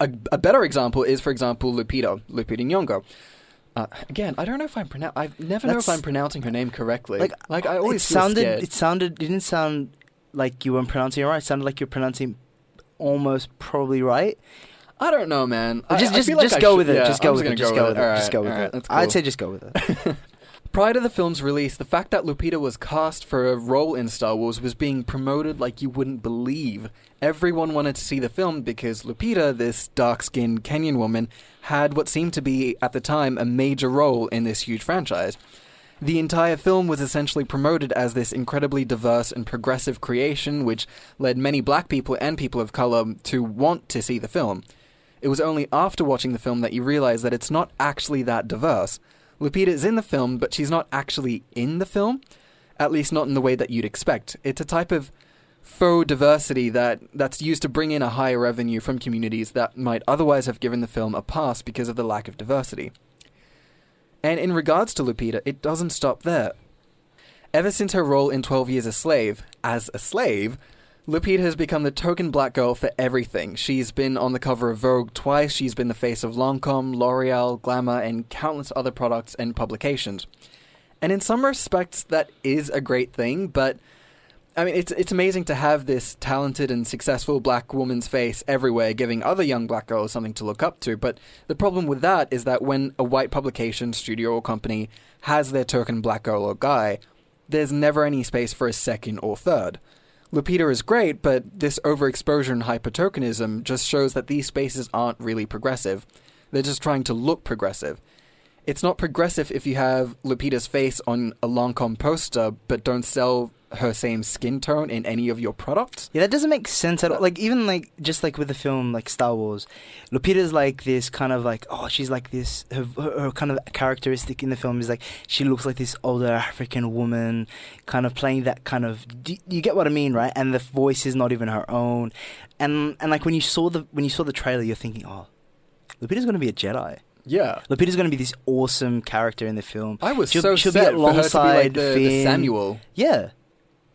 [SPEAKER 9] a, a better example is, for example, Lupita, Lupita Nyong'o. Uh, again, I don't know if I'm pronoun- I never know if I'm pronouncing her name correctly.
[SPEAKER 8] Like,
[SPEAKER 9] like I always
[SPEAKER 8] it sounded.
[SPEAKER 9] scared.
[SPEAKER 8] It sounded. It didn't sound like you weren't pronouncing it right. It sounded like you're pronouncing almost probably right.
[SPEAKER 9] I don't know, man. I-
[SPEAKER 8] just
[SPEAKER 9] I
[SPEAKER 8] just
[SPEAKER 9] feel like
[SPEAKER 8] just go
[SPEAKER 9] should-
[SPEAKER 8] with it.
[SPEAKER 9] yeah,
[SPEAKER 8] just
[SPEAKER 9] I'm
[SPEAKER 8] go
[SPEAKER 9] just
[SPEAKER 8] with
[SPEAKER 9] gonna
[SPEAKER 8] it. Just
[SPEAKER 9] go
[SPEAKER 8] go
[SPEAKER 9] with
[SPEAKER 8] with
[SPEAKER 9] it.
[SPEAKER 8] it. Just go with it. I'd say just go with it.
[SPEAKER 9] Prior to the film's release, the fact that Lupita was cast for a role in Star Wars was being promoted like you wouldn't believe. Everyone wanted to see the film because Lupita, this dark skinned Kenyan woman, had what seemed to be, at the time, a major role in this huge franchise. The entire film was essentially promoted as this incredibly diverse and progressive creation, which led many black people and people of color to want to see the film. It was only after watching the film that you realize that it's not actually that diverse. Lupita is in the film, but she's not actually in the film, at least not in the way that you'd expect. It's a type of faux diversity that that's used to bring in a higher revenue from communities that might otherwise have given the film a pass because of the lack of diversity. And in regards to Lupita, it doesn't stop there. Ever since her role in 12 Years a Slave, as a slave, Lupita has become the token black girl for everything. She's been on the cover of Vogue twice, she's been the face of Lancome, L'Oreal, Glamour, and countless other products and publications. And in some respects, that is a great thing, but I mean, it's it's amazing to have this talented and successful black woman's face everywhere, giving other young black girls something to look up to. But the problem with that is that when a white publication, studio, or company has their token black girl or guy, there's never any space for a second or third. Lupita is great, but this overexposure and hypertokenism just shows that these spaces aren't really progressive. They're just trying to look progressive. It's not progressive if you have Lupita's face on a Lancome poster, but don't sell her same skin tone in any of your products.
[SPEAKER 8] Yeah, that doesn't make sense at all. Like even like just like with the film like Star Wars, Lupita's like this kind of like oh she's like this her, her, her kind of characteristic in the film is like she looks like this older African woman, kind of playing that kind of do you get what I mean right? And the voice is not even her own, and and like when you saw the when you saw the trailer, you're thinking oh, Lupita's gonna be a Jedi.
[SPEAKER 9] Yeah.
[SPEAKER 8] Lupita's going to be this awesome character in the film.
[SPEAKER 9] I was
[SPEAKER 8] she'll,
[SPEAKER 9] so
[SPEAKER 8] she'll be
[SPEAKER 9] to be like
[SPEAKER 8] alongside
[SPEAKER 9] the, the. Samuel.
[SPEAKER 8] Yeah.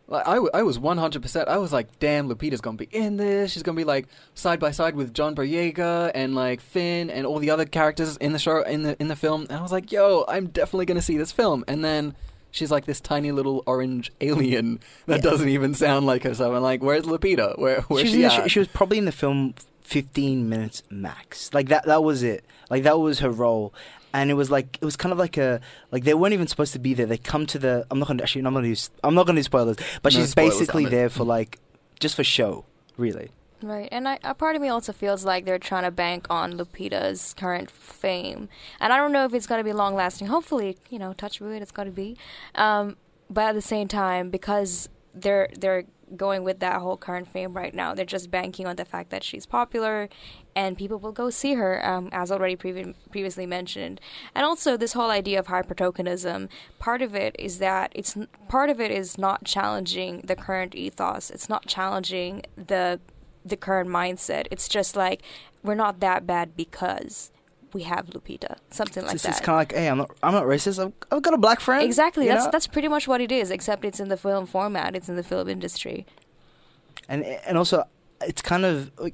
[SPEAKER 9] Like I, w- I was 100%. I was like, damn, Lupita's gonna be in this. She's gonna be like side by side with John Boyega and like Finn and all the other characters in the show in the in the film. And I was like, yo, I'm definitely gonna see this film. And then she's like this tiny little orange alien that
[SPEAKER 8] Yeah.
[SPEAKER 9] doesn't even sound like herself. I'm like, where's Lupita? Where where's
[SPEAKER 8] she,
[SPEAKER 9] she,
[SPEAKER 8] was,
[SPEAKER 9] at?
[SPEAKER 8] she, she was probably in the film 15 minutes max. Like that that was it. Like that was her role. And it was like it was kind of like a like they weren't even supposed to be there. They come to the I'm not going to actually I'm not going to use I'm not going to do spoilers, but
[SPEAKER 9] No
[SPEAKER 8] she's
[SPEAKER 9] spoilers,
[SPEAKER 8] basically
[SPEAKER 9] damn it.
[SPEAKER 8] there for like just for show, really.
[SPEAKER 6] Right, and I, a part of me also feels like they're trying to bank on Lupita's current fame, and I don't know if it's going to be long lasting. Hopefully, you know, touch wood, it's going to be. Um, but at the same time, because they're they're going with that whole current fame right now, they're just banking on the fact that she's popular, and people will go see her, um, as already previ- previously mentioned. And also, this whole idea of hypertokenism. Part of it is that it's part of it is not challenging the current ethos. It's not challenging the the current mindset. It's just like we're not that bad because we have Lupita, something like
[SPEAKER 8] it's
[SPEAKER 6] that.
[SPEAKER 8] it's kind of like, hey, I'm not I'm not racist. I've, I've got a black friend.
[SPEAKER 6] exactly.
[SPEAKER 8] you
[SPEAKER 6] That's
[SPEAKER 8] know?
[SPEAKER 6] that's pretty much what it is. Except it's in the film format. It's in the film industry.
[SPEAKER 8] and and also it's kind of like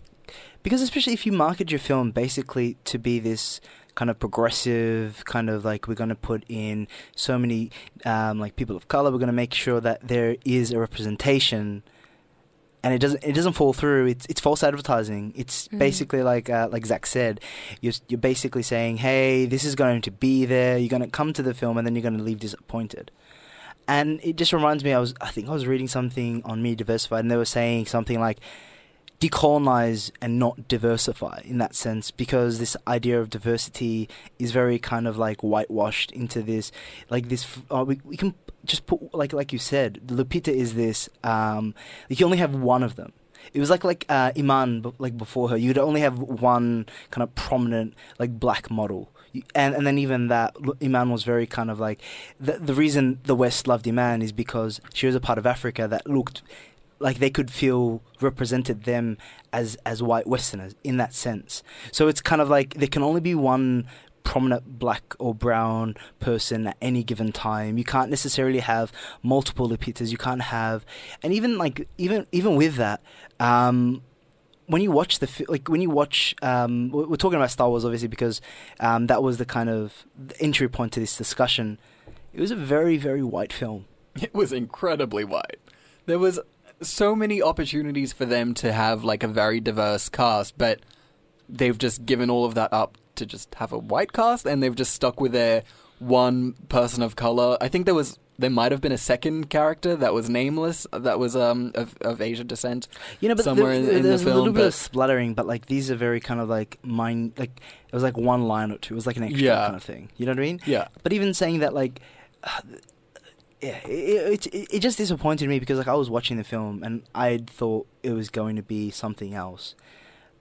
[SPEAKER 8] because especially if you market your film basically to be this kind of progressive kind of like we're going to put in so many um, like people of color we're going to make sure that there is a representation and it doesn't it doesn't fall through. It's it's false advertising. It's
[SPEAKER 18] Mm.
[SPEAKER 8] basically like uh, like Zach said you're you're basically saying hey this is going to be there. You're going to come to the film and then you're going to leave disappointed. And it just reminds me I was I think I was reading something on Media Diversified and they were saying something like decolonize and not diversify in that sense because this idea of diversity is very kind of like whitewashed into this like this uh, we, we can just put like like you said Lupita is this um you can only have one of them. It was like like uh, Iman like before her. You'd only have one kind of prominent like black model. And and then even that Iman was very kind of like the the reason the West loved Iman is because she was a part of Africa that looked like they could feel represented them as as white Westerners in that sense. So it's kind of like there can only be one prominent black or brown person at any given time. You can't necessarily have multiple Lupitas. You can't have, and even like even even with that, um, when you watch the like when you watch, um, we're we're talking about Star Wars obviously because um, that was the kind of entry point to this discussion. It was a very very white film.
[SPEAKER 9] It was incredibly white. There was so many opportunities for them to have like a very diverse cast, but they've just given all of that up to just have a white cast, and they've just stuck with their one person of color. I think there was there might have been a second character that was nameless that was um of, of Asian descent.
[SPEAKER 8] You know, but
[SPEAKER 9] somewhere
[SPEAKER 8] there-
[SPEAKER 9] in, in the
[SPEAKER 8] there's a
[SPEAKER 9] film.
[SPEAKER 8] little bit of spluttering, but like these are very kind of like mind, like it was like one line or two. It was like an extra
[SPEAKER 9] Yeah.
[SPEAKER 8] kind of thing. You know what I mean?
[SPEAKER 9] Yeah.
[SPEAKER 8] But even saying that, like, yeah, it, it, it, just disappointed me because like I was watching the film and I thought it was going to be something else,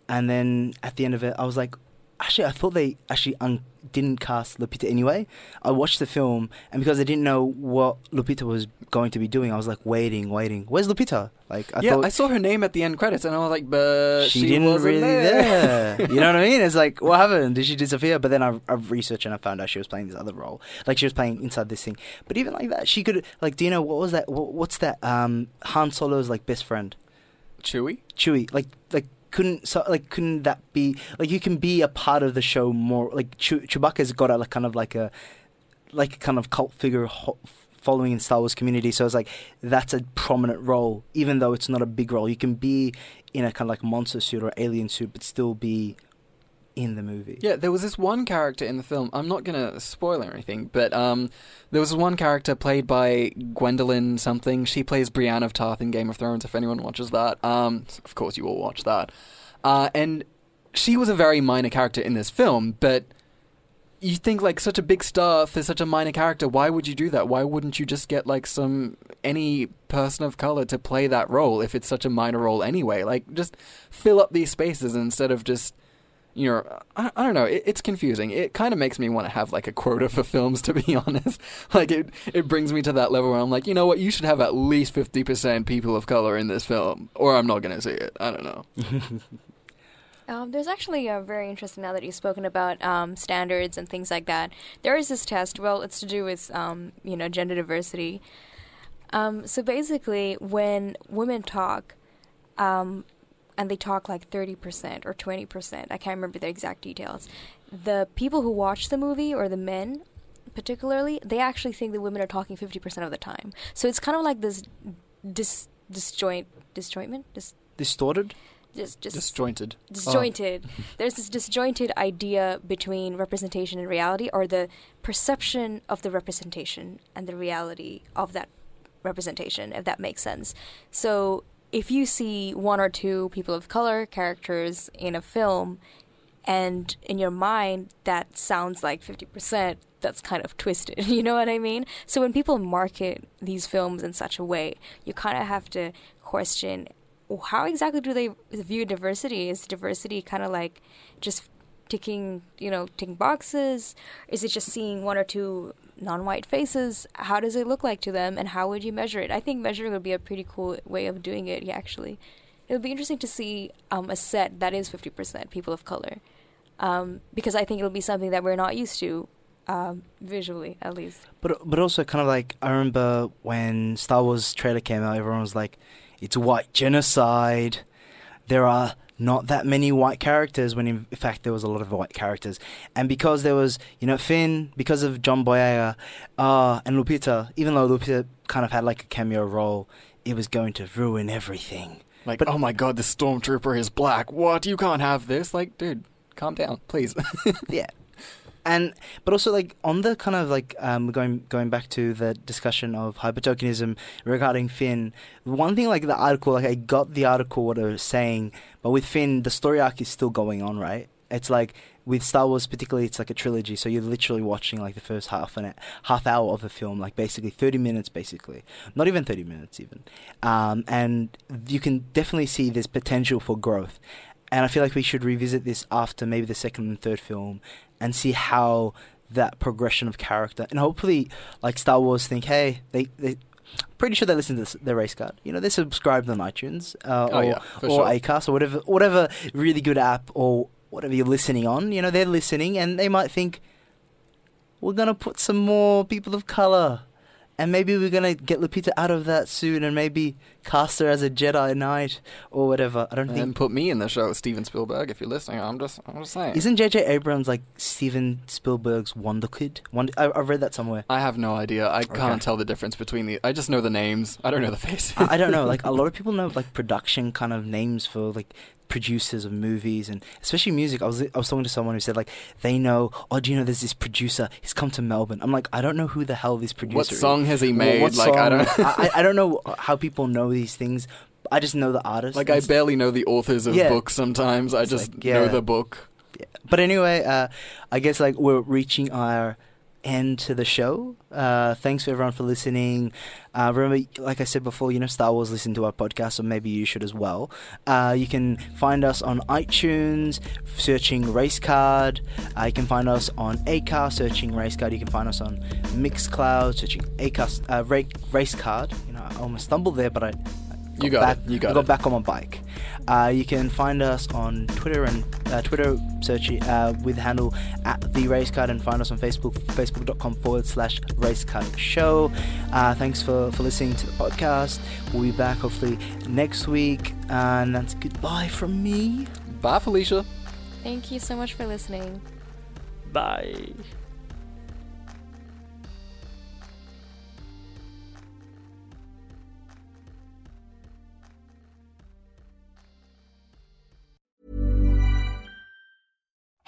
[SPEAKER 8] and then at the end of it, I was like, actually, I thought they actually un- didn't cast Lupita anyway. I watched the film, and because I didn't know what Lupita was going to be doing, I was like waiting, waiting. Where's Lupita? Like, I
[SPEAKER 9] yeah,
[SPEAKER 8] thought
[SPEAKER 9] I saw her name at the end credits, and I was like, but
[SPEAKER 8] she,
[SPEAKER 9] she,
[SPEAKER 8] didn't
[SPEAKER 9] wasn't
[SPEAKER 8] really
[SPEAKER 9] there.
[SPEAKER 8] there. you know what I mean? It's like, what happened? Did she disappear? But then I, I researched and I found out she was playing this other role. Like she was playing inside this thing. But even like that, she could like. Do you know what was that? What, what's that? Um, Han Solo's like best friend.
[SPEAKER 9] Chewie.
[SPEAKER 8] Chewie. Like like couldn't so like couldn't that be like you can be a part of the show more like Chew- Chewbacca's got a like kind of like a like a kind of cult figure ho- following in Star Wars community. So it's like that's a prominent role, even though it's not a big role. You can be in a kind of like monster suit or alien suit, but still be in the movie.
[SPEAKER 9] Yeah, there was this one character in the film. I'm not gonna spoil anything, but um, there was one character played by Gwendoline something. She plays Brienne of Tarth in Game of Thrones. If anyone watches that, um, of course you all watch that. Uh, and she was a very minor character in this film, but you think like such a big star for such a minor character. Why would you do that? Why wouldn't you just get like some any person of color to play that role if it's such a minor role anyway? Like just fill up these spaces instead of just you know, I, I don't know. It, it's confusing. It kind of makes me want to have like a quota for films, to be honest. Like it, it brings me to that level where I'm like, you know what? You should have at least fifty percent people of color in this film, or I'm not going to see it. I don't know.
[SPEAKER 6] Um, there's actually a very interesting now that you've spoken about um, standards and things like that. There is this test. Well, it's to do with um, you know gender diversity. Um, so basically, when women talk, um, and they talk like 30% or 20%, I can't remember the exact details. The people who watch the movie, or the men particularly, they actually think the women are talking 50% of the time. So it's kind of like this dis- disjoint, disjointment? Dis-
[SPEAKER 8] Distorted.
[SPEAKER 6] just, just
[SPEAKER 9] Disjointed. Oh.
[SPEAKER 6] disjointed. There's this disjointed idea between representation and reality, or the perception of the representation and the reality of that representation, if that makes sense. So if you see one or two people of color characters in a film, and in your mind that sounds like 50%, that's kind of twisted. You know what I mean? So when people market these films in such a way, you kind of have to question how exactly do they view diversity? Is diversity kind of like just ticking, you know, ticking boxes? Is it just seeing one or two non-white faces? How does it look like to them, and how would you measure it? I think measuring would be a pretty cool way of doing it. Yeah, actually, it would be interesting to see um, a set that is fifty percent people of color, um, because I think it'll be something that we're not used to. Um, visually, at least.
[SPEAKER 8] But but also kind of like I remember when Star Wars trailer came out, everyone was like, "It's white genocide." There are not that many white characters when in fact there was a lot of white characters, and because there was you know Finn, because of John Boyega, uh, and Lupita, even though Lupita kind of had like a cameo role, it was going to ruin everything.
[SPEAKER 9] Like, oh my god, the stormtrooper is black. What? You can't have this. Like, dude, calm down, please.
[SPEAKER 8] yeah and but also like on the kind of like um, going going back to the discussion of hypertokenism regarding Finn, one thing like the article like I got the article what it was saying, but with Finn the story arc is still going on, right? It's like with Star Wars particularly it's like a trilogy, so you're literally watching like the first half an half hour of the film, like basically thirty minutes basically. Not even thirty minutes even. Um, and you can definitely see there's potential for growth. And I feel like we should revisit this after maybe the second and third film and see how that progression of character and hopefully like Star Wars think, hey, they they pretty sure they listen to the race card. You know, they subscribed on iTunes uh,
[SPEAKER 9] Oh,
[SPEAKER 8] or,
[SPEAKER 9] yeah,
[SPEAKER 8] or
[SPEAKER 9] sure.
[SPEAKER 8] Acast or whatever whatever really good app or whatever you're listening on. You know, they're listening and they might think we're gonna put some more people of color. And maybe we're gonna get Lupita out of that soon, and maybe cast her as a Jedi Knight or whatever. I don't think
[SPEAKER 9] and put me in the show, with Steven Spielberg. If you're listening, I'm just, I'm just saying.
[SPEAKER 8] Isn't J.J. Abrams like Steven Spielberg's Wonder Kid? Wonder- I, I've read that somewhere.
[SPEAKER 9] I have no idea. I
[SPEAKER 8] Okay.
[SPEAKER 9] can't tell the difference between the. I just know the names. I don't know the faces.
[SPEAKER 8] I, I don't know. Like a lot of people know like production kind of names for like producers of movies and especially music. I was I was talking to someone who said like they know. Oh, do you know there's this producer? He's come to Melbourne. I'm like I don't know who the hell this producer.
[SPEAKER 9] What song has he made?
[SPEAKER 8] What
[SPEAKER 9] Like, I don't-
[SPEAKER 8] I, I don't know how people know these things. I just know the artist.
[SPEAKER 9] Like I barely know the authors of
[SPEAKER 8] Yeah.
[SPEAKER 9] books. Sometimes I
[SPEAKER 8] It's
[SPEAKER 9] just
[SPEAKER 8] like,
[SPEAKER 9] know
[SPEAKER 8] yeah.
[SPEAKER 9] the book. Yeah.
[SPEAKER 8] But anyway, uh, I guess like we're reaching our end to the show. Uh, thanks everyone for listening. Uh, remember, like I said before, you know, Star Wars listen to our podcast, so maybe you should as well. Uh, you can find us on iTunes, searching Race Card. Uh, you can find us on Acast, searching Race Card. You can find us on Mixcloud, searching Acast, uh, Ra- Race Card. You know, I almost stumbled there, but I.
[SPEAKER 9] You got
[SPEAKER 8] back,
[SPEAKER 9] it. You got
[SPEAKER 8] I got
[SPEAKER 9] it.
[SPEAKER 8] back on my bike. Uh, you can find us on Twitter and uh, Twitter search uh, with handle at the race card and find us on Facebook facebook.com forward slash race card show. Uh, thanks for, for listening to the podcast. We'll be back hopefully next week. And that's goodbye from me.
[SPEAKER 9] Bye, Felicia.
[SPEAKER 6] Thank you so much for listening.
[SPEAKER 1] Bye.